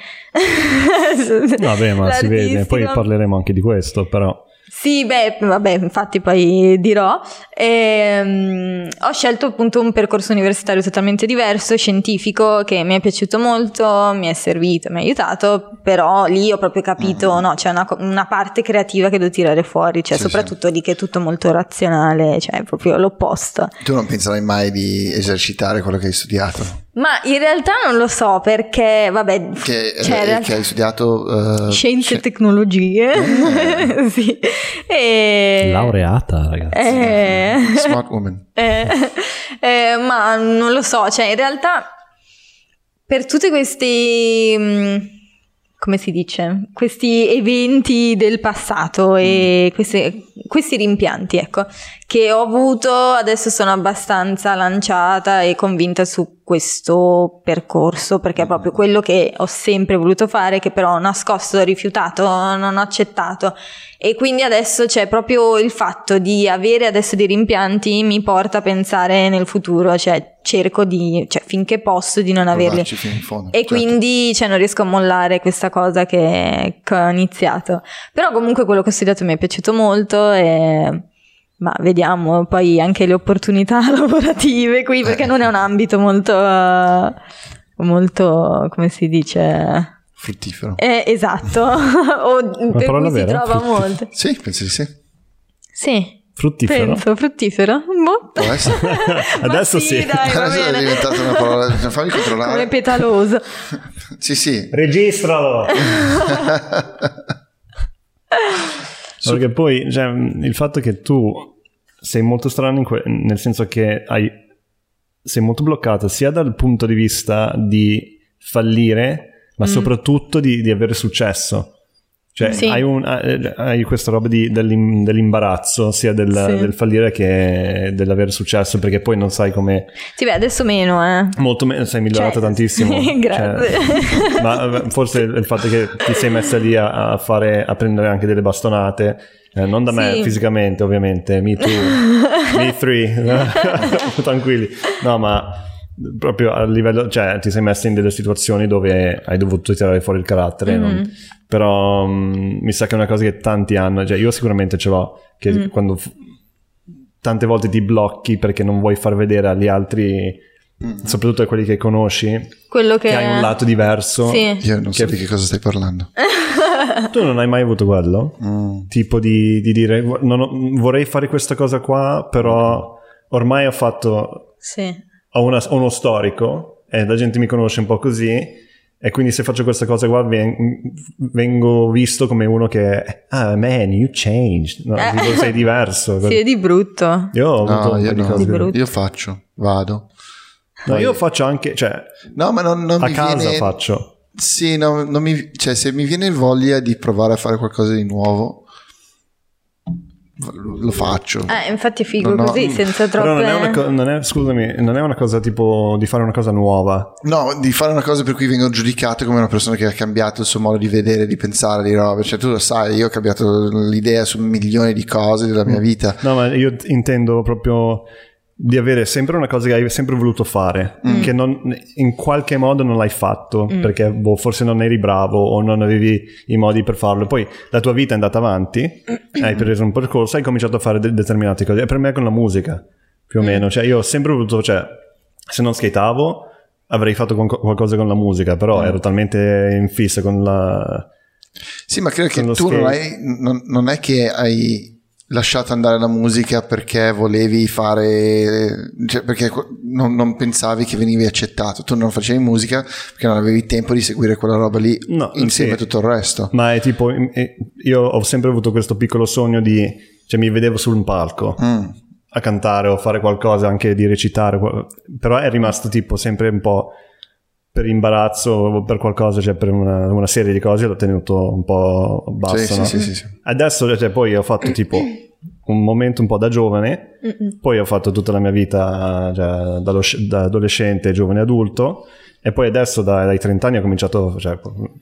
Vabbè, ma si vede, poi parleremo anche di questo, però. Sì, beh, vabbè, infatti poi dirò. Ehm, ho scelto appunto un percorso universitario totalmente diverso, scientifico, che mi è piaciuto molto, mi è servito, mi ha aiutato, però lì ho proprio capito, no, c'è una, una parte creativa che devo tirare fuori, cioè Sì, soprattutto lì che è tutto molto razionale, cioè è proprio l'opposto. Tu non penserai mai di esercitare quello che hai studiato? Ma in realtà non lo so perché, vabbè, Che, cioè, eh, che hai studiato... eh, Scienze e sci- tecnologie, Eh. sì. E... Laureata, ragazzi. Eh. Smart woman. Eh, eh, ma non lo so, cioè in realtà per tutti questi, mm, come si dice, questi eventi del passato e queste- questi rimpianti, ecco, che ho avuto, adesso sono abbastanza lanciata e convinta su questo percorso, perché è proprio quello che ho sempre voluto fare, che però ho nascosto, ho rifiutato, non ho accettato. E quindi adesso c'è proprio il fatto di avere adesso dei rimpianti mi porta a pensare nel futuro, cioè cerco di, cioè finché posso di non averli. Fondo. E certo. quindi cioè, non riesco a mollare questa cosa che, che ho iniziato. Però comunque quello che ho studiato mi è piaciuto molto e ma vediamo poi anche le opportunità lavorative qui perché Eh. non è un ambito molto, eh, molto, come si dice... Fruttifero. Eh, esatto, o per cui si vera? trova molto. Sì, penso di sì. Sì, Fruttifero? Penso, fruttifero. Boh. Adesso sì. dai, va Adesso è diventata una parola. Fammi Come controllare. petaloso. Sì, sì. Registralo! Perché poi cioè, il fatto che tu sei molto strano que- nel senso che hai, sei molto bloccato sia dal punto di vista di fallire, ma soprattutto di, di avere successo. Cioè, Sì. hai, un- hai- hai questa roba di- dell'im- dell'imbarazzo, sia del, Sì. del fallire che dell'avere successo, perché poi non sai come. Sì, beh, adesso meno, eh. Molto me- sei migliorato Cioè, tantissimo. sì, grazie. Cioè, ma eh, forse il fatto che ti sei messa lì a, a fare, a prendere anche delle bastonate, eh, non da me Sì. fisicamente, ovviamente, me too, me three, tranquilli. No, ma proprio a livello, cioè, ti sei messa in delle situazioni dove hai dovuto tirare fuori il carattere. non- Mhm. Però mm, mi sa che è una cosa che tanti hanno, cioè io sicuramente ce l'ho, che Mm. quando f- tante volte ti blocchi perché non vuoi far vedere agli altri, soprattutto a quelli che conosci, Quello che... che hai un lato diverso. Sì. Io non so Che- di che cosa stai parlando. Tu non hai mai avuto quello? Mm. Tipo di, di dire "Gu- non ho- vorrei fare questa cosa qua, però ormai ho fatto Sì. Ho, una- ho uno storico e la gente mi conosce un po' così e quindi se faccio questa cosa qua ven- vengo visto come uno che ah man you changed no, Eh. tipo, sei diverso Sì, è di brutto. io ho avuto No, un io di no. cose Di brutto. Io faccio, vado. no, io faccio anche cioè No, ma non, non a mi casa viene... faccio Sì, no, non mi... cioè se mi viene voglia di provare a fare qualcosa di nuovo, lo faccio. Eh, infatti è figo No, no, così, mm. senza troppe... però non è, una co- non è- scusami non è una cosa tipo di fare una cosa nuova No, di fare una cosa per cui vengo giudicato come una persona che ha cambiato il suo modo di vedere, di pensare, di roba. Cioè, tu lo sai, io ho cambiato l'idea su milioni di cose della Mm. mia vita. No, ma io intendo proprio di avere sempre una cosa che hai sempre voluto fare, che non- in qualche modo non l'hai fatto, perché boh, forse non eri bravo o non avevi i modi per farlo. Poi la tua vita è andata avanti, hai preso un percorso, hai cominciato a fare de- determinate cose. E per me con la musica, più o meno. Cioè, io ho sempre voluto, cioè, se non skateavo, avrei fatto con- qualcosa con la musica, però ero talmente in fissa con la... Sì, ma credo che tu non, hai, non, non è che hai lasciato andare la musica perché volevi fare, cioè perché non, non pensavi che venivi accettato. Tu non facevi musica perché non avevi tempo di seguire quella roba lì No, insieme sì. a tutto il resto. Ma è tipo, io ho sempre avuto questo piccolo sogno di, cioè mi vedevo su un palco Mm. a cantare o fare qualcosa, anche di recitare, però è rimasto tipo sempre un po' per imbarazzo o per qualcosa, cioè per una, una serie di cose l'ho tenuto un po' basso. Sì, no? sì, sì, sì, sì. Adesso cioè, poi ho fatto tipo un momento un po' da giovane, poi ho fatto tutta la mia vita cioè, dallo- da adolescente, giovane adulto. E poi adesso dai, dai 30 anni ho cominciato, cioè,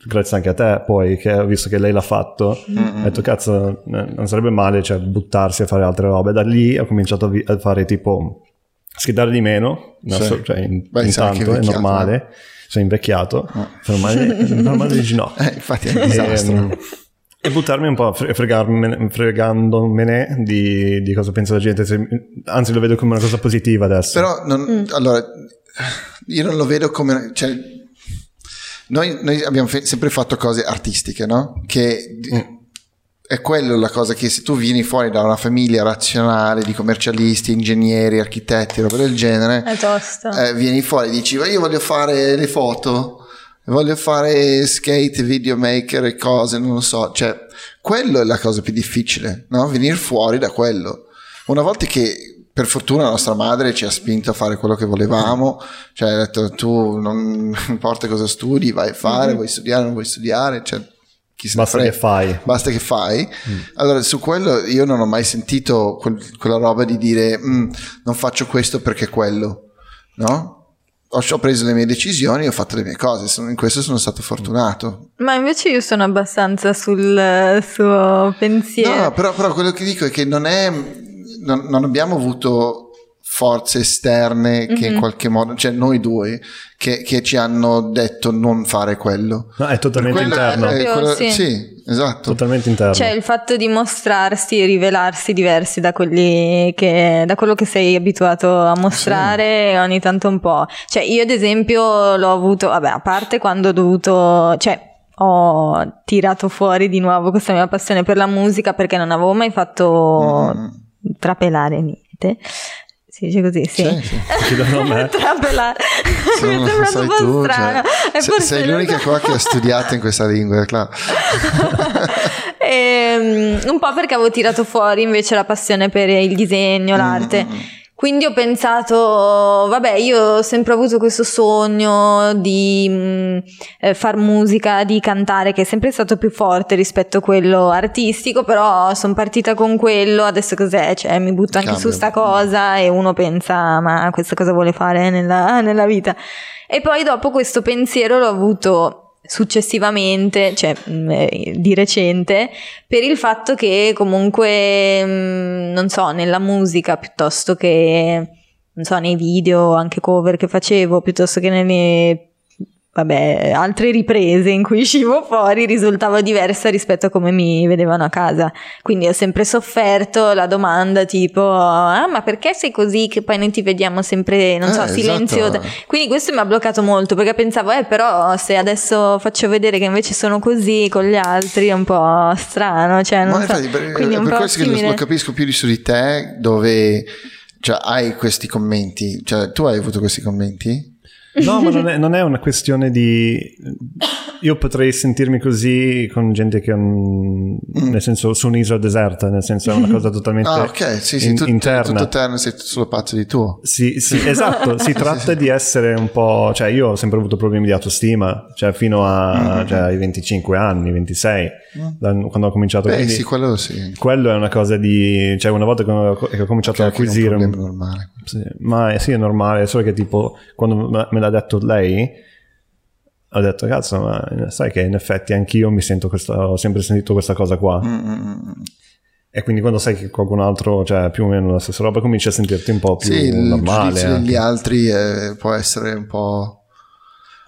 grazie anche a te, poi che ho visto che lei l'ha fatto, ho detto cazzo, non sarebbe male cioè, buttarsi a fare altre robe. Da lì ho cominciato a, vi- a fare tipo schedare di meno, no, Sì. so- cioè, in- Beh, intanto è normale, sono invecchiato, sono normale, è normale dici no. Eh, infatti è un disastro. Ehm, E, buttarmi un po' fregarmene- fregandomene di, di cosa pensa la gente. Se- anzi, lo vedo come una cosa positiva adesso. Però non- allora io non lo vedo come cioè, noi, noi abbiamo fe- sempre fatto cose artistiche, no? Che è quello la cosa che se tu vieni fuori da una famiglia razionale di commercialisti, ingegneri, architetti, roba del genere, È tosta. eh, vieni fuori e dici "Ma io voglio fare le foto, voglio fare skate, videomaker e cose, non lo so, cioè quello è la cosa più difficile, no? Venire fuori da quello. Una volta che per fortuna la nostra madre ci ha spinto a fare quello che volevamo, cioè ha detto tu non importa cosa studi, vai a fare, vuoi studiare, non vuoi studiare, cioè chi se ne Basta frega. che fai. Basta che fai. Allora, su quello io non ho mai sentito quel- quella roba di dire "Mm, non faccio questo perché quello, no? Ho, ho preso le mie decisioni, ho fatto le mie cose, sono- in questo sono stato fortunato. Ma invece io sono abbastanza sul eh, suo pensiero. No, però, però quello che dico è che non è, non, non abbiamo avuto forze esterne che in qualche modo, cioè noi due, che, che ci hanno detto non fare quello. No, è totalmente Quello- interno. eh, Proprio, quello- sì. sì, esatto. Totalmente interno. Cioè il fatto di mostrarsi e rivelarsi diversi da quelli che da quello che sei abituato a mostrare ogni tanto un po'. Cioè io ad esempio l'ho avuto, vabbè, a parte quando ho dovuto, cioè ho tirato fuori di nuovo questa mia passione per la musica perché non avevo mai fatto Mm. trapelare niente. Si dice così, sì. Sì, sì. Chiedono a me. trapelare. Se Mi è po' tu, strano. cioè, E se- sei l'unica qua che ha studiato in questa lingua, claro. Ehm, un po' perché avevo tirato fuori invece la passione per il disegno, l'arte. Mm, mm. Quindi ho pensato, vabbè, io ho sempre avuto questo sogno di mh, eh, far musica, di cantare, che è sempre stato più forte rispetto a quello artistico, però sono partita con quello, adesso cos'è? Cioè, mi butto anche Cambia. su sta cosa e uno pensa, ma questa cosa vuole fare nella, nella vita? E poi dopo questo pensiero l'ho avuto successivamente, cioè mh, eh, di recente, per il fatto che comunque, mh, non so, nella musica piuttosto che, non so, nei video, anche cover che facevo, piuttosto che nelle, vabbè, altre riprese in cui uscivo fuori, risultava diversa rispetto a come mi vedevano a casa. Quindi ho sempre sofferto la domanda tipo, ah, ma perché sei così che poi noi ti vediamo sempre, non so, Eh, silenzio? esatto. Quindi questo mi ha bloccato molto perché pensavo, eh, però se adesso faccio vedere che invece sono così con gli altri è un po' strano, cioè non Ma so. infatti, per, Quindi per questo che simile. lo capisco più di su di te, dove cioè, hai questi commenti. Cioè, tu hai avuto questi commenti? No, ma non è, non è una questione di... Io potrei sentirmi così con gente che... mm, Nel senso, su un'isola deserta, nel senso è una cosa totalmente Ah, ok, sì, sì, in- tu, interna. tutto terno, sei solo pazzo di tuo. Sì, sì, esatto, si tratta di essere un po'... Cioè io ho sempre avuto problemi di autostima, cioè fino Mm-hmm. a, cioè, ai 25 anni, 26, da- quando ho cominciato. Beh, quindi sì, quello sì. quello è una cosa di... Cioè una volta che ho, che ho cominciato ad Che è un acquisire... un- problema normale. Sì, ma sì, è normale, solo che tipo quando me me l'ha detto lei ho detto cazzo, ma sai che in effetti anch'io mi sento questa, ho sempre sentito questa cosa qua. Mm, mm, mm. E quindi quando sai che qualcun altro, cioè più o meno la stessa roba, cominci a sentirti un po' più Sì, normale. degli anche. altri eh, può essere un po'...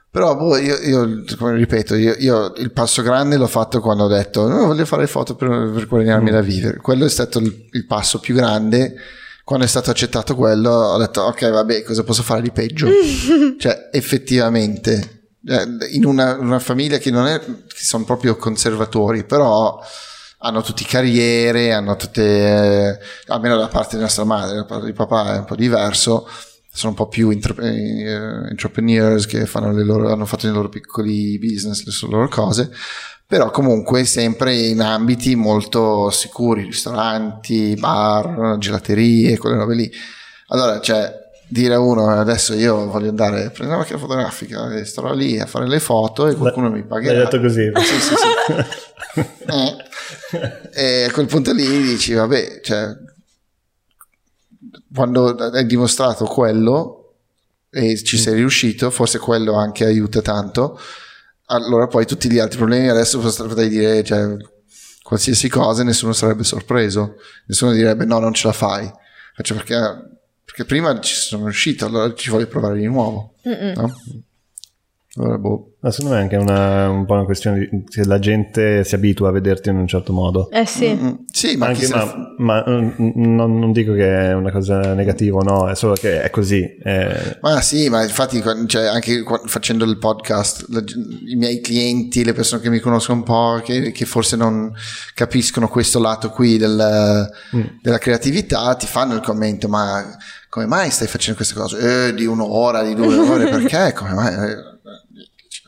Però boh, io, io, come ripeto, io, io il passo grande l'ho fatto quando ho detto no, voglio fare foto per, per guadagnarmi Mm. da vivere. Quello è stato il, il passo più grande. Quando è stato accettato quello, ho detto ok, vabbè, cosa posso fare di peggio? cioè, effettivamente, eh, in una, una famiglia che non è, che sono proprio conservatori, però hanno tutti carriere, hanno tutte, eh, almeno da parte di nostra madre, da parte di papà è un po' diverso, sono un po' più intra- eh, entrepreneurs che fanno le loro, hanno fatto i loro piccoli business, le loro cose, però comunque sempre in ambiti molto sicuri, ristoranti, bar, gelaterie, quelle robe lì. Allora, cioè, dire a uno adesso io voglio andare a prendere una macchina fotografica e starò lì a fare le foto e qualcuno mi pagherà. L'hai detto così. Sì, sì, sì. Eh. E a quel punto lì dici, vabbè, cioè, quando hai dimostrato quello e ci sei riuscito, forse quello anche aiuta tanto. Allora poi tutti gli altri problemi adesso potrei dire, cioè, qualsiasi cosa nessuno sarebbe sorpreso, nessuno direbbe no, non ce la fai. Faccio perché, perché prima ci sono riuscito, allora ci voglio provare di nuovo. No? Allora, boh. Ma secondo me è anche una, un po' una questione di, che la gente si abitua a vederti in un certo modo. Eh sì. Mm, sì, ma, Anche- se ma, f- ma, mm, non, non dico che è una cosa negativa o no, è solo che è così. è- Ma sì, ma infatti cioè, anche facendo il podcast, la- i miei clienti, le persone che mi conoscono un po', che, che forse non capiscono questo lato qui del- della creatività, ti fanno il commento, ma come mai stai facendo queste cose? Eh, di un'ora, di due ore, perché? Come mai?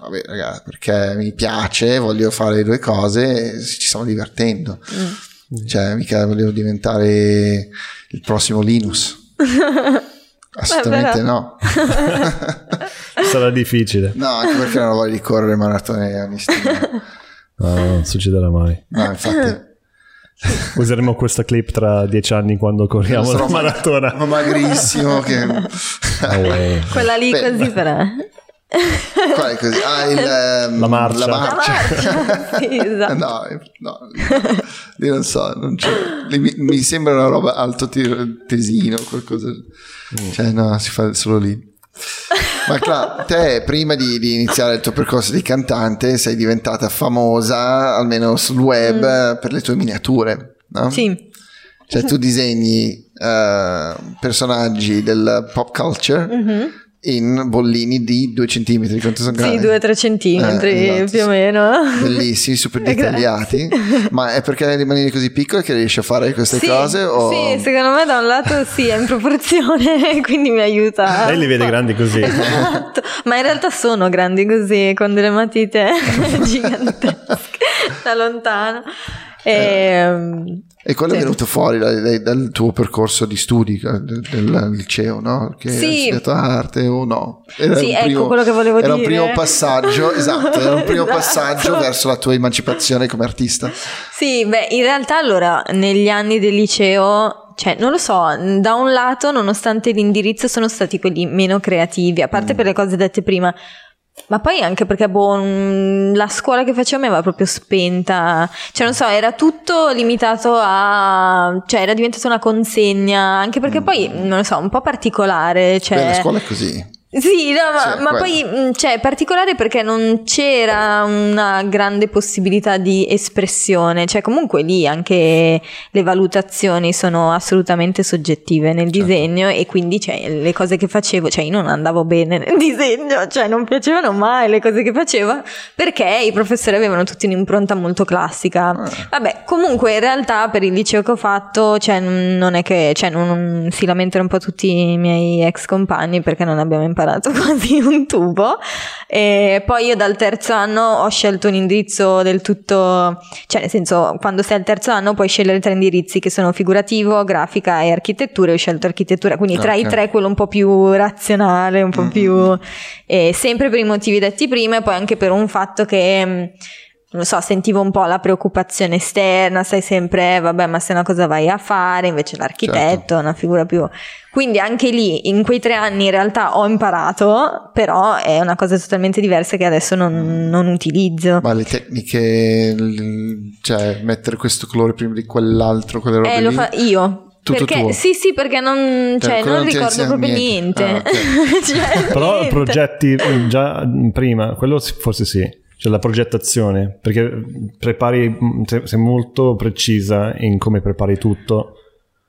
Vabbè, ragazzi, perché mi piace, voglio fare le due cose e ci stiamo divertendo. Cioè, mica volevo diventare il prossimo Linus. Assolutamente no. Sarà difficile. No, anche perché non di correre maratone a Mistina. No, non succederà mai. No, infatti. Useremo questa clip tra dieci anni quando corriamo la maratona. ma magrissimo che... Ah. Quella lì Beh, così però. Qual è così? Ah, il, ehm, La marcia. La La marcia. marcia. Sì, esatto. No, no, lì non so, non c'è. lì mi, mi sembra una roba alto te- tesino, qualcosa. Cioè, no, si fa solo lì. Ma Cla, te prima di, di iniziare il tuo percorso di cantante sei diventata famosa, almeno sul web, per le tue miniature, no? Sì. Cioè tu disegni eh, personaggi del pop culture Mhm. In bollini di 2 cm. Quanto sono grandi? Sì, 2-3 centimetri Eh, esatto, più o meno. Bellissimi, super Eh, dettagliati. Ma è perché manine così piccole che riesci a fare queste Sì, cose? O... sì, secondo me da un lato sì, è in proporzione, quindi mi aiuta. Lei li vede grandi così. Esatto, ma in realtà sono grandi così, con delle matite gigantesche da lontano. Ehm, E quello Sì. è venuto fuori dai- dal tuo percorso di studi eh, del, del liceo, no? Che Sì. hai studiato arte o no? Era Sì, un ecco quello che volevo era un dire. primo passaggio, esatto, era un primo Esatto. passaggio verso la tua emancipazione come artista. Sì, beh, in realtà allora negli anni del liceo, cioè non lo so, da un lato nonostante l'indirizzo sono stati quelli meno creativi, a parte per le cose dette prima, ma poi anche perché boh, mm, la scuola che facevo mi aveva proprio spenta, cioè non so, era tutto limitato a, cioè era diventata una consegna, anche perché poi non lo so, un po' particolare, cioè... Beh, la scuola è così. Sì, no, ma, Sì, ma poi cioè, è particolare perché non c'era una grande possibilità di espressione, cioè comunque lì anche le valutazioni sono assolutamente soggettive nel Certo. disegno e quindi cioè, le cose che facevo, cioè io non andavo bene nel disegno, cioè non piacevano mai le cose che facevo perché i professori avevano tutti un'impronta molto classica. Ah. Vabbè, comunque in realtà per il liceo che ho fatto, cioè non è che cioè, non, non- si lamentano un po' tutti i miei ex compagni perché non abbiamo imparato quasi un tubo. E poi io dal terzo anno ho scelto un indirizzo del tutto, cioè nel senso, quando sei al terzo anno puoi scegliere tre indirizzi che sono figurativo, grafica e architettura. Io ho scelto architettura, quindi tra i tre quello un po' più razionale, un po' Mm. più eh, sempre per i motivi detti prima e poi anche per un fatto che mh, non lo so, sentivo un po' la preoccupazione esterna, sai sempre, eh, vabbè, ma se una cosa vai a fare, invece l'architetto Certo. è una figura più... Quindi anche lì, in quei tre anni in realtà ho imparato, però è una cosa totalmente diversa che adesso non, non utilizzo. Ma le tecniche, cioè mettere questo colore prima di quell'altro, quelle robe Eh, lo lì, fa io. Tutto perché, tuo? Sì, sì, perché non, Cioè, cioè, non non ricordo proprio niente. niente. Ah, Cioè, Però niente. progetti già prima, quello forse sì. Cioè la progettazione, perché prepari, mm, sei molto precisa in come prepari tutto.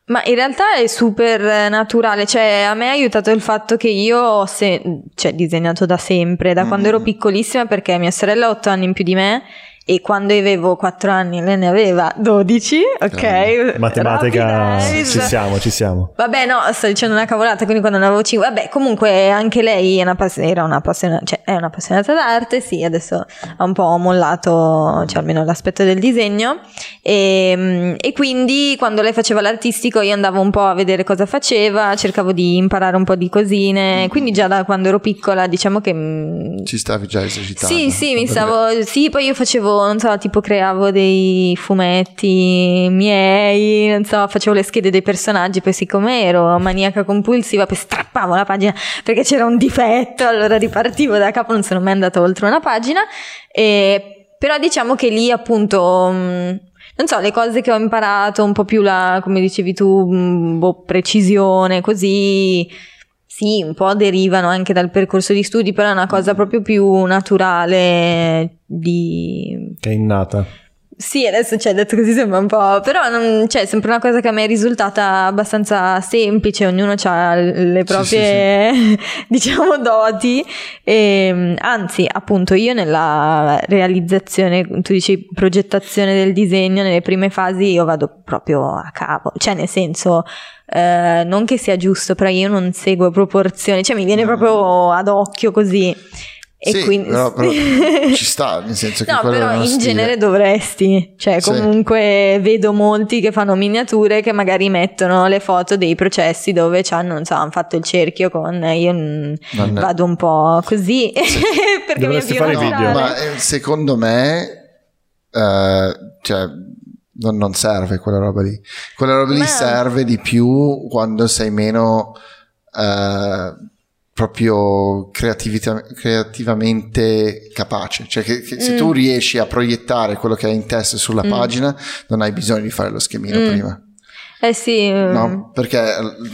Ma in realtà è super eh, naturale, cioè a me ha aiutato il fatto che io ho se- cioè, disegnato da sempre, da quando ero Mm. piccolissima perché mia sorella ha 8 anni in più di me e quando avevo 4 anni lei ne aveva 12, ok? Matematica, eh, ci siamo, ci siamo. Vabbè, no, sto dicendo una cavolata, quindi quando ne avevo 5, vabbè, comunque anche lei è una pass- era una appassionata, cioè è un'appassionata d'arte, sì, adesso ha un po' mollato, cioè almeno l'aspetto del disegno, e, e quindi quando lei faceva l'artistico io andavo un po' a vedere cosa faceva, cercavo di imparare un po' di cosine, quindi già da quando ero piccola diciamo che... mm, ci stavi già esercitando. sì, sì, mi stavo. Sì, poi io facevo, non so, tipo creavo dei fumetti miei, non so, facevo le schede dei personaggi, poi siccome ero maniaca compulsiva, poi strappavo la pagina perché c'era un difetto, allora ripartivo da capo, non sono mai andata oltre una pagina. E, però diciamo che lì appunto. mh, non so, le cose che ho imparato, un po' più la, come dicevi tu, mh, boh, precisione, così, sì, un po' derivano anche dal percorso di studi, però è una cosa proprio più naturale di... Che è innata. Sì, adesso ci hai detto così sembra un po', però non, cioè, è sempre una cosa che a me è risultata abbastanza semplice, ognuno ha le proprie, diciamo, doti, e, anzi, appunto, io nella realizzazione, tu dici progettazione del disegno, nelle prime fasi io vado proprio a capo, cioè nel senso... eh, non che sia giusto, però io non seguo proporzioni, cioè mi viene proprio ad occhio così. E Sì, quindi però, però ci sta, nel senso che No, quello però in stile. genere dovresti, cioè Sì. comunque vedo molti che fanno miniature che magari mettono le foto dei processi dove c'hanno, non so, hanno fatto il cerchio con io è- vado un po' così perché Dovresti mi fare avvio i a video. Ma eh, secondo me, eh, cioè, non, non serve quella roba lì. Quella roba lì Ma- serve di più quando sei meno eh, proprio creativamente capace. Cioè, che, che se Mm. tu riesci a proiettare quello che hai in testa sulla Mm. pagina, non hai bisogno di fare lo schemino Mm. prima. Eh sì, mm, No, perché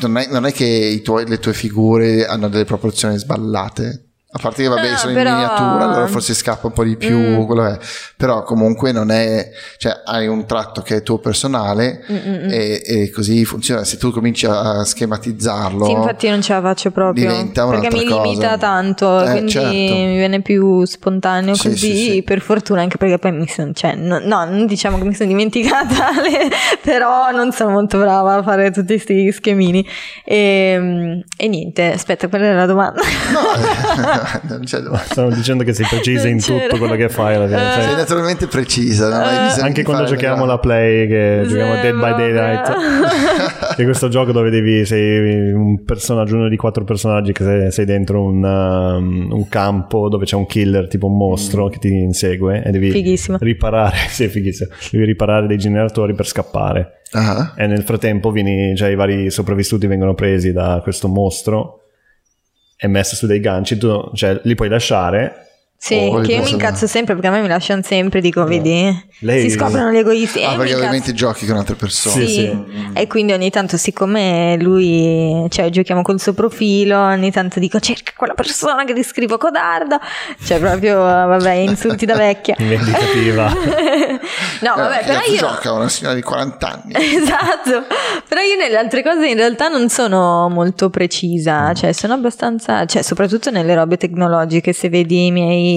non è, non è che i tuoi- le tue figure hanno delle proporzioni sballate. A parte che vabbè No, sono però- in miniatura, allora forse scappa un po' di più Mm. quello è. Però comunque non è, cioè hai un tratto che è tuo personale Mm-mm. e, e così funziona. Se tu cominci a schematizzarlo, Sì, infatti io non ce la faccio proprio. diventa perché mi un'altra limita cosa. tanto, Eh, quindi certo. mi viene più spontaneo Sì, così, sì, sì. per fortuna, anche perché poi mi sono, cioè, no, no, non diciamo che mi sono dimenticata, le- però non sono molto brava a fare tutti questi schemini. E, e niente, aspetta, qual era la domanda? no, non c'è domanda. Stavo dicendo che sei precisa in tutto quello che fai alla fine. Cioè, Sei naturalmente precisa, non hai Eh. bisogno anche quando giochiamo la play, che Sì, giochiamo Dead by. Daylight, che è questo gioco dove devi, sei un personaggio, uno di quattro personaggi che sei, sei dentro un, um, un campo dove c'è un killer, tipo un mostro che ti insegue e devi Fighissimo. riparare, sì, fighissimo, devi riparare dei generatori per scappare. Ah, E nel frattempo vieni, cioè, i vari sopravvissuti vengono presi da questo mostro e messi su dei ganci, tu cioè, li puoi lasciare. Sì, Oh, che io mi incazzo sempre perché a me mi lasciano sempre, dico, vedi, Lei- si scoprono gli egoisti. Ah, mi perché ovviamente giochi con altre persone. Sì, Sì, sì. e quindi ogni tanto, siccome lui, cioè, giochiamo col suo profilo, ogni tanto dico cerca quella persona che descrivo codardo, cioè, proprio, vabbè, insulti da vecchia. Vendicativa. no, vabbè, Eh, però io. gioca una signora di 40 anni. Esatto, però io nelle altre cose in realtà non sono molto precisa, cioè sono abbastanza, cioè soprattutto nelle robe tecnologiche, se vedi i miei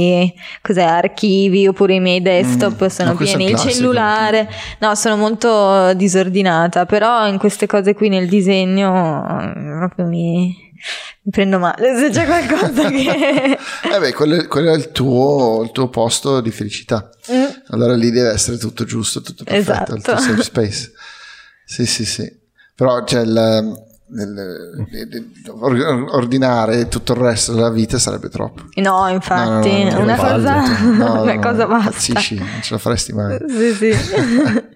cos'è, archivi oppure i miei desktop Mm, sono pieni, il cellulare, no, sono molto disordinata, però in queste cose qui nel disegno eh, proprio mi, mi prendo male, se c'è qualcosa che... Eh beh, quello, quello è il tuo, il tuo posto di felicità. Mm. Allora lì deve essere tutto giusto, tutto perfetto, il tuo Esatto. safe space. Sì, sì, sì. Però c'è il, il- il- or- ordinare tutto il resto della vita sarebbe troppo. No, infatti, No, no, no, una cosa, una no, cosa basta. impazzisci, non ce la faresti mai. Sì, sì.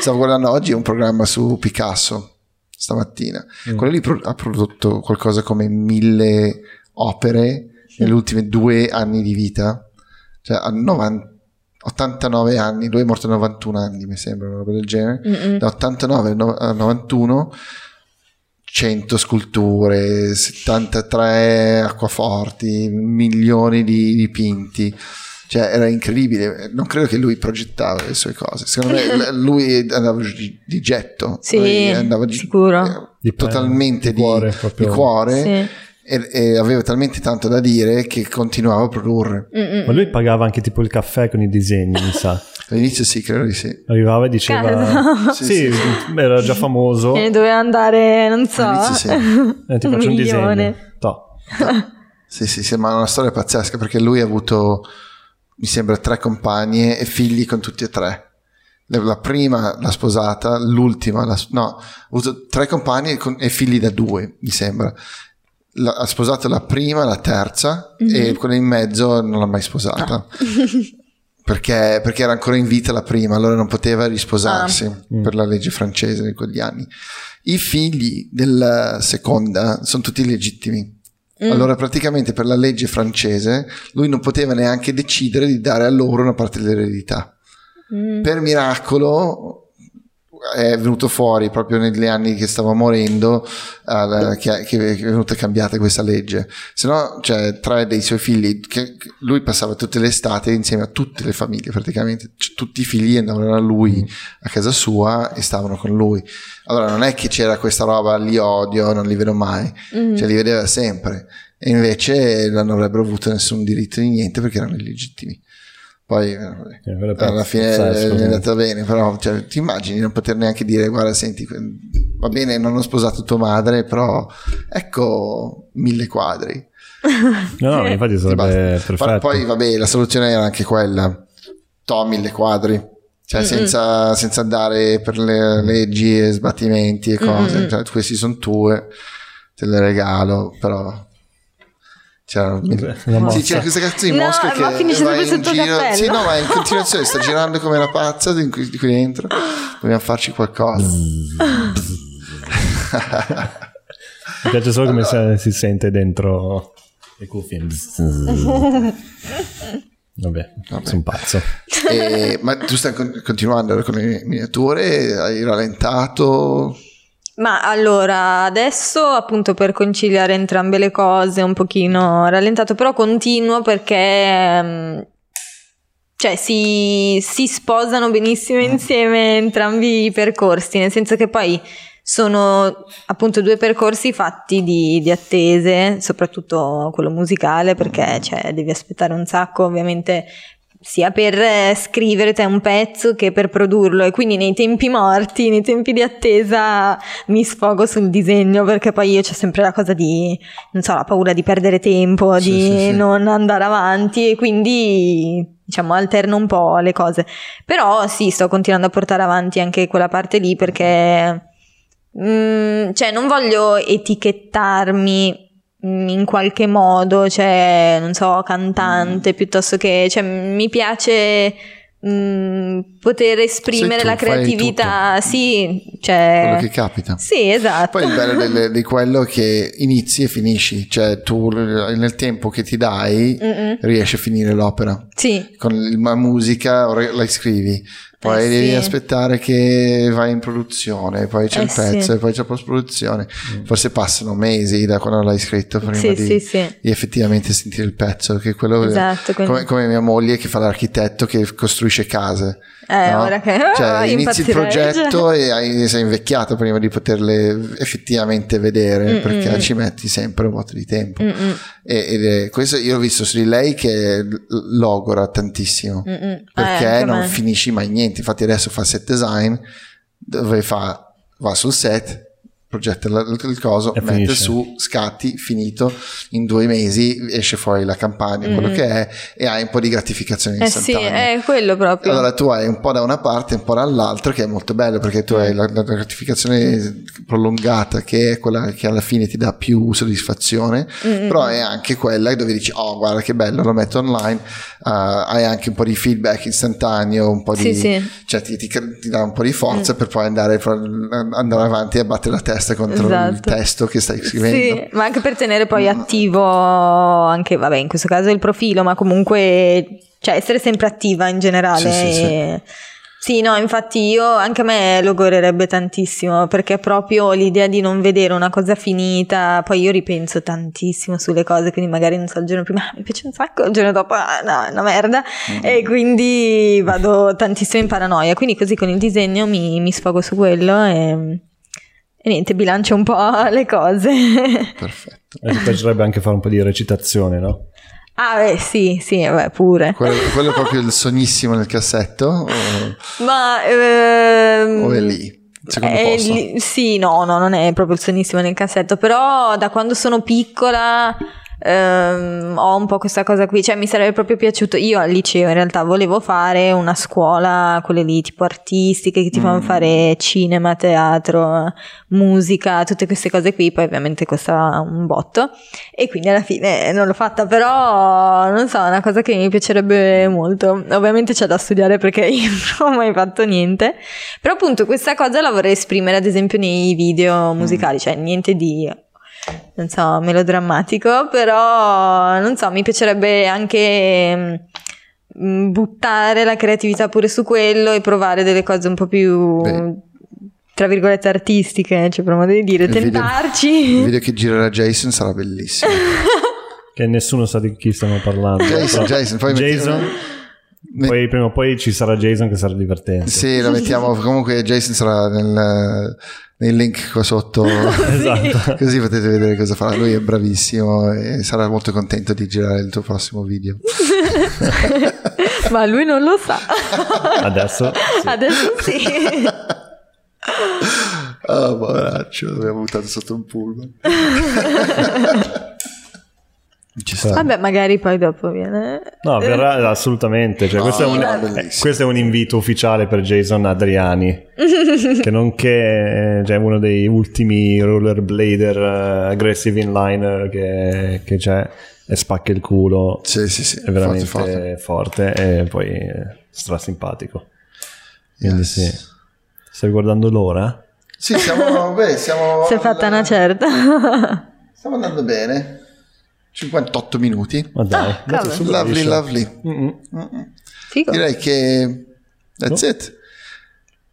Stavo guardando oggi un programma su Picasso stamattina. Mm. Quello lì pro- ha prodotto qualcosa come mille opere negli ultimi due anni di vita. Cioè ha 90 89 anni, lui è morto a 91 anni, mi sembra, una roba del genere. Mm-mm. Da 89 no- a 91 100 sculture, 73 acquaforti, milioni di dipinti. Cioè, era incredibile. Non credo che lui progettava le sue cose. Secondo me lui andava giù di, di getto. Sì, andava giù- sicuro. eh, Di- totalmente di di, cuore, di cuore. Sì. E, e aveva talmente tanto da dire che continuava a produrre. Mm-mm. Ma lui pagava anche tipo il caffè con i disegni, mi sa. All'inizio sì, credo di sì. Arrivava e diceva... Cazzo. Sì, Sì, sì. era già famoso. E doveva andare, non so, All'inizio sì. Eh, ti un faccio un disegno. milione. Toh. Sì, sì, sì, ma è una storia pazzesca perché lui ha avuto, mi sembra, tre compagne e figli con tutti e tre. La la prima l'ha sposata, l'ultima, l'ha- no, ha avuto tre compagne con- e figli da due, mi sembra. La- ha sposato la prima, la terza e quella in mezzo non l'ha mai sposata. Perché, perché era ancora in vita la prima, allora non poteva risposarsi per la legge francese di quegli anni. I figli della seconda sono tutti legittimi. Allora, praticamente per la legge francese, lui non poteva neanche decidere di dare a loro una parte dell'eredità. Mm. Per miracolo è venuto fuori proprio negli anni che stava morendo eh, che, che è venuta cambiata questa legge. Se no, cioè, tre dei suoi figli, che lui passava tutte le estate insieme a tutte le famiglie, praticamente Cioè, tutti i figli andavano da lui a casa sua e stavano con lui. Allora, non è che c'era questa roba, li odio, non li vedo mai, Mm. cioè li vedeva sempre. E invece non avrebbero avuto nessun diritto di niente perché erano illegittimi. Poi eh, Eh, alla fine pazzesco, è sì. andata bene, però cioè, ti immagini non poter neanche dire guarda senti va bene non ho sposato tua madre però ecco mille quadri No, no, infatti Ti sarebbe perfetto. poi vabbè la soluzione era anche quella to mille quadri cioè senza, senza andare per le leggi e sbattimenti e cose Mm-mm. cioè, questi sono tue te le regalo però c'era Una mossa. sì, c'era questa cazzo di No, mosca ma che finisce va sempre in sotto giro. cappello. Sì, no, ma in continuazione sta girando come una pazza di qui, di qui dentro. Dobbiamo farci qualcosa. Mi piace solo come se- si sente dentro le cuffie. Vabbè, sono pazzo. E- ma tu stai con- continuando con le miniature? Hai rallentato? Ma allora, adesso appunto per conciliare entrambe le cose un pochino rallentato, però continuo perché mm, cioè si, si sposano benissimo insieme entrambi i percorsi, nel senso che poi sono appunto due percorsi fatti di, di attese, soprattutto quello musicale, perché cioè, devi aspettare un sacco, ovviamente sia per eh, scrivere te un pezzo che per produrlo e quindi nei tempi morti, nei tempi di attesa mi sfogo sul disegno perché poi io ho sempre la cosa di, non so, la paura di perdere tempo, Sì, di sì, sì. non andare avanti e quindi diciamo alterno un po' le cose. Però sì, sto continuando a portare avanti anche quella parte lì perché mm, cioè non voglio etichettarmi in qualche modo, cioè non so, Mm. cantante piuttosto che cioè mi piace mm, poter esprimere tu, la creatività, sì, quello cioè che capita. sì, esatto. Poi il bello di quello è che inizi e finisci, cioè tu nel tempo che ti dai Mm-mm. riesci a finire l'opera. Sì, Con la musica la scrivi, poi Eh, devi sì. aspettare che vai in produzione, poi c'è Eh, il pezzo sì. e poi c'è post produzione. Forse passano mesi da quando l'hai scritto prima sì, di, sì, sì. di effettivamente sentire il pezzo, che quello Esatto, quindi- come, come mia moglie che fa l'architetto che costruisce case. Eh, no? ora che- cioè, inizi il progetto e hai- sei invecchiato prima di poterle effettivamente vedere Mm, perché ci metti sempre un botto di tempo. Mm-mm, E, ed è- questo io ho visto su di lei che logora tantissimo mm-mm. Eh, perché anche non me. finisci mai niente. Infatti, adesso fa set design dove fa, va sul set, progetta il, il coso, E mette finisce. su, scatti, finito. In due mesi esce fuori la campagna, quello Mm. che è, e hai un po' di gratificazione Eh sì, istantanea. è quello proprio. Allora tu hai un po' da una parte e un po' dall'altra che è molto bello perché tu hai la, la gratificazione prolungata che è quella che alla fine ti dà più soddisfazione, Mm-mm. però è anche quella dove dici oh guarda che bello lo metto online, uh, hai anche un po' di feedback istantaneo, un po' di... Sì, sì. cioè ti, ti- ti dà un po' di forza per poi andare, andare avanti e battere la testa contro il Esatto. testo che stai scrivendo. Sì, ma anche per tenere poi attivo anche, vabbè, in questo caso il profilo, ma comunque, cioè essere sempre attiva in generale. Sì, sì, sì. Sì, no, infatti io anche a me logorerebbe tantissimo perché proprio l'idea di non vedere una cosa finita, poi io ripenso tantissimo sulle cose, quindi magari non so il giorno prima "Ah, mi piace un sacco, il giorno dopo ah, no, è una merda e quindi vado tantissimo in paranoia, quindi così con il disegno mi, mi sfogo su quello e, e niente, bilancio un po' le cose. Perfetto. E ti piacerebbe anche fare un po' di recitazione, no? ah, beh, sì, sì, beh, pure. Quello, quello è proprio il sognissimo nel cassetto o, Ma ehm, o è lì? Secondo è posto? lì- sì, no, no, non è proprio il sonissimo nel cassetto, però da quando sono piccola ehm, ho un po' questa cosa qui, cioè mi sarebbe proprio piaciuto, io al liceo in realtà volevo fare una scuola, quelle lì tipo artistiche che ti fanno Mm. fare cinema, teatro, musica, tutte queste cose qui, poi ovviamente costa un botto. E quindi alla fine non l'ho fatta, però non so, è una cosa che mi piacerebbe molto, ovviamente c'è da studiare perché io non ho mai fatto niente, però appunto questa cosa la vorrei esprimere ad esempio nei video musicali, cioè niente di non so, melodrammatico, però non so, mi piacerebbe anche mm, buttare la creatività pure su quello e provare delle cose un po' più Beh. tra virgolette artistiche, cioè per modo di dire, Il video- Il tentarci. video che girerà Jason sarà bellissimo. Che nessuno sa di chi stiamo parlando. Jason, Però- Jason, poi Jason, metti- poi prima o poi ci sarà Jason che sarà divertente. Sì, lo mettiamo. Comunque, Jason sarà nel, nel link qua sotto. Esatto. Così potete vedere cosa farà. Lui è bravissimo e sarà molto contento di girare il tuo prossimo video. Ma lui non lo sa. Adesso sì. Adesso sì. Oh, poveraccio, l'abbiamo buttato sotto un pullman. Ci sta. Vabbè, magari poi dopo viene. No, verrà assolutamente. Cioè, No, questo, è un, no, bellissimo. eh, questo è un invito ufficiale per Jason Adriani, che nonché è cioè, uno dei ultimi rollerblader eh, aggressive inliner che, che c'è e spacca il culo. Sì, sì, sì. È veramente forte, forte, forte. e poi è stra simpatico. Quindi Yes. sì. Stai guardando l'ora? Sì, siamo. Beh, siamo. Si è fatta una certa. Stiamo andando bene. 58 minuti. Ma dai, Ah, Lovely, lovely. Mm-mm. Direi che. That's No. it.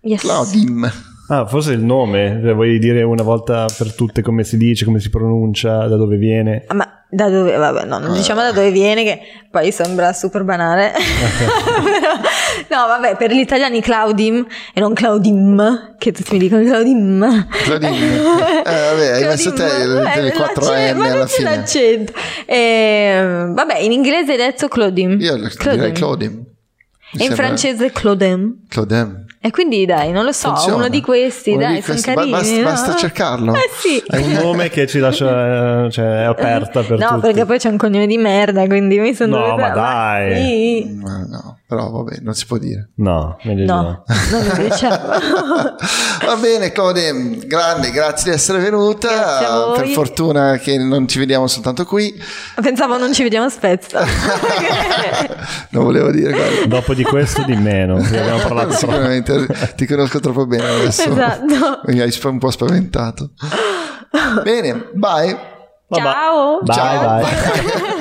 Yes. Claudim. Ah, forse il nome, cioè, vuoi dire una volta per tutte come si dice, come si pronuncia, da dove viene? Ah, Ma da dove, vabbè, no, non diciamo da dove viene, che poi sembra super banale. No, vabbè, per gli italiani Claudim e non Claudim, che tutti mi dicono Claudim. Claudine. Eh, vabbè, hai messo te il- Vabbè, le 4 l'accento- M ma alla non c'è fine. l'accento. Eh, vabbè, in inglese hai detto Claudim. Io direi Claudine. Mi E in francese Claudem. Claudem. E quindi dai, non lo so, Funziona. uno di questi, Uno dai, di sono questi. carini. Basta- no? basta cercarlo. Eh sì. È un nome che ci lascia, eh, cioè è aperta per no, tutti. perché poi c'è un cognome di merda, quindi mi sono No, dovuta- ma dai. Sì. Ma no, però vabbè, non si può dire. No, meglio No, no. non lo diciamo. Va bene, Claude, grande, grazie di essere venuta. Per fortuna che non ci vediamo soltanto qui. Pensavo non ci vediamo a Spezza. non volevo dire quello. Dopo di questo di meno, abbiamo parlato. Sicuramente ti conosco troppo bene adesso. Esatto. Mi hai un po' spaventato. Bene, bye. Ciao. Bye, Ciao. bye.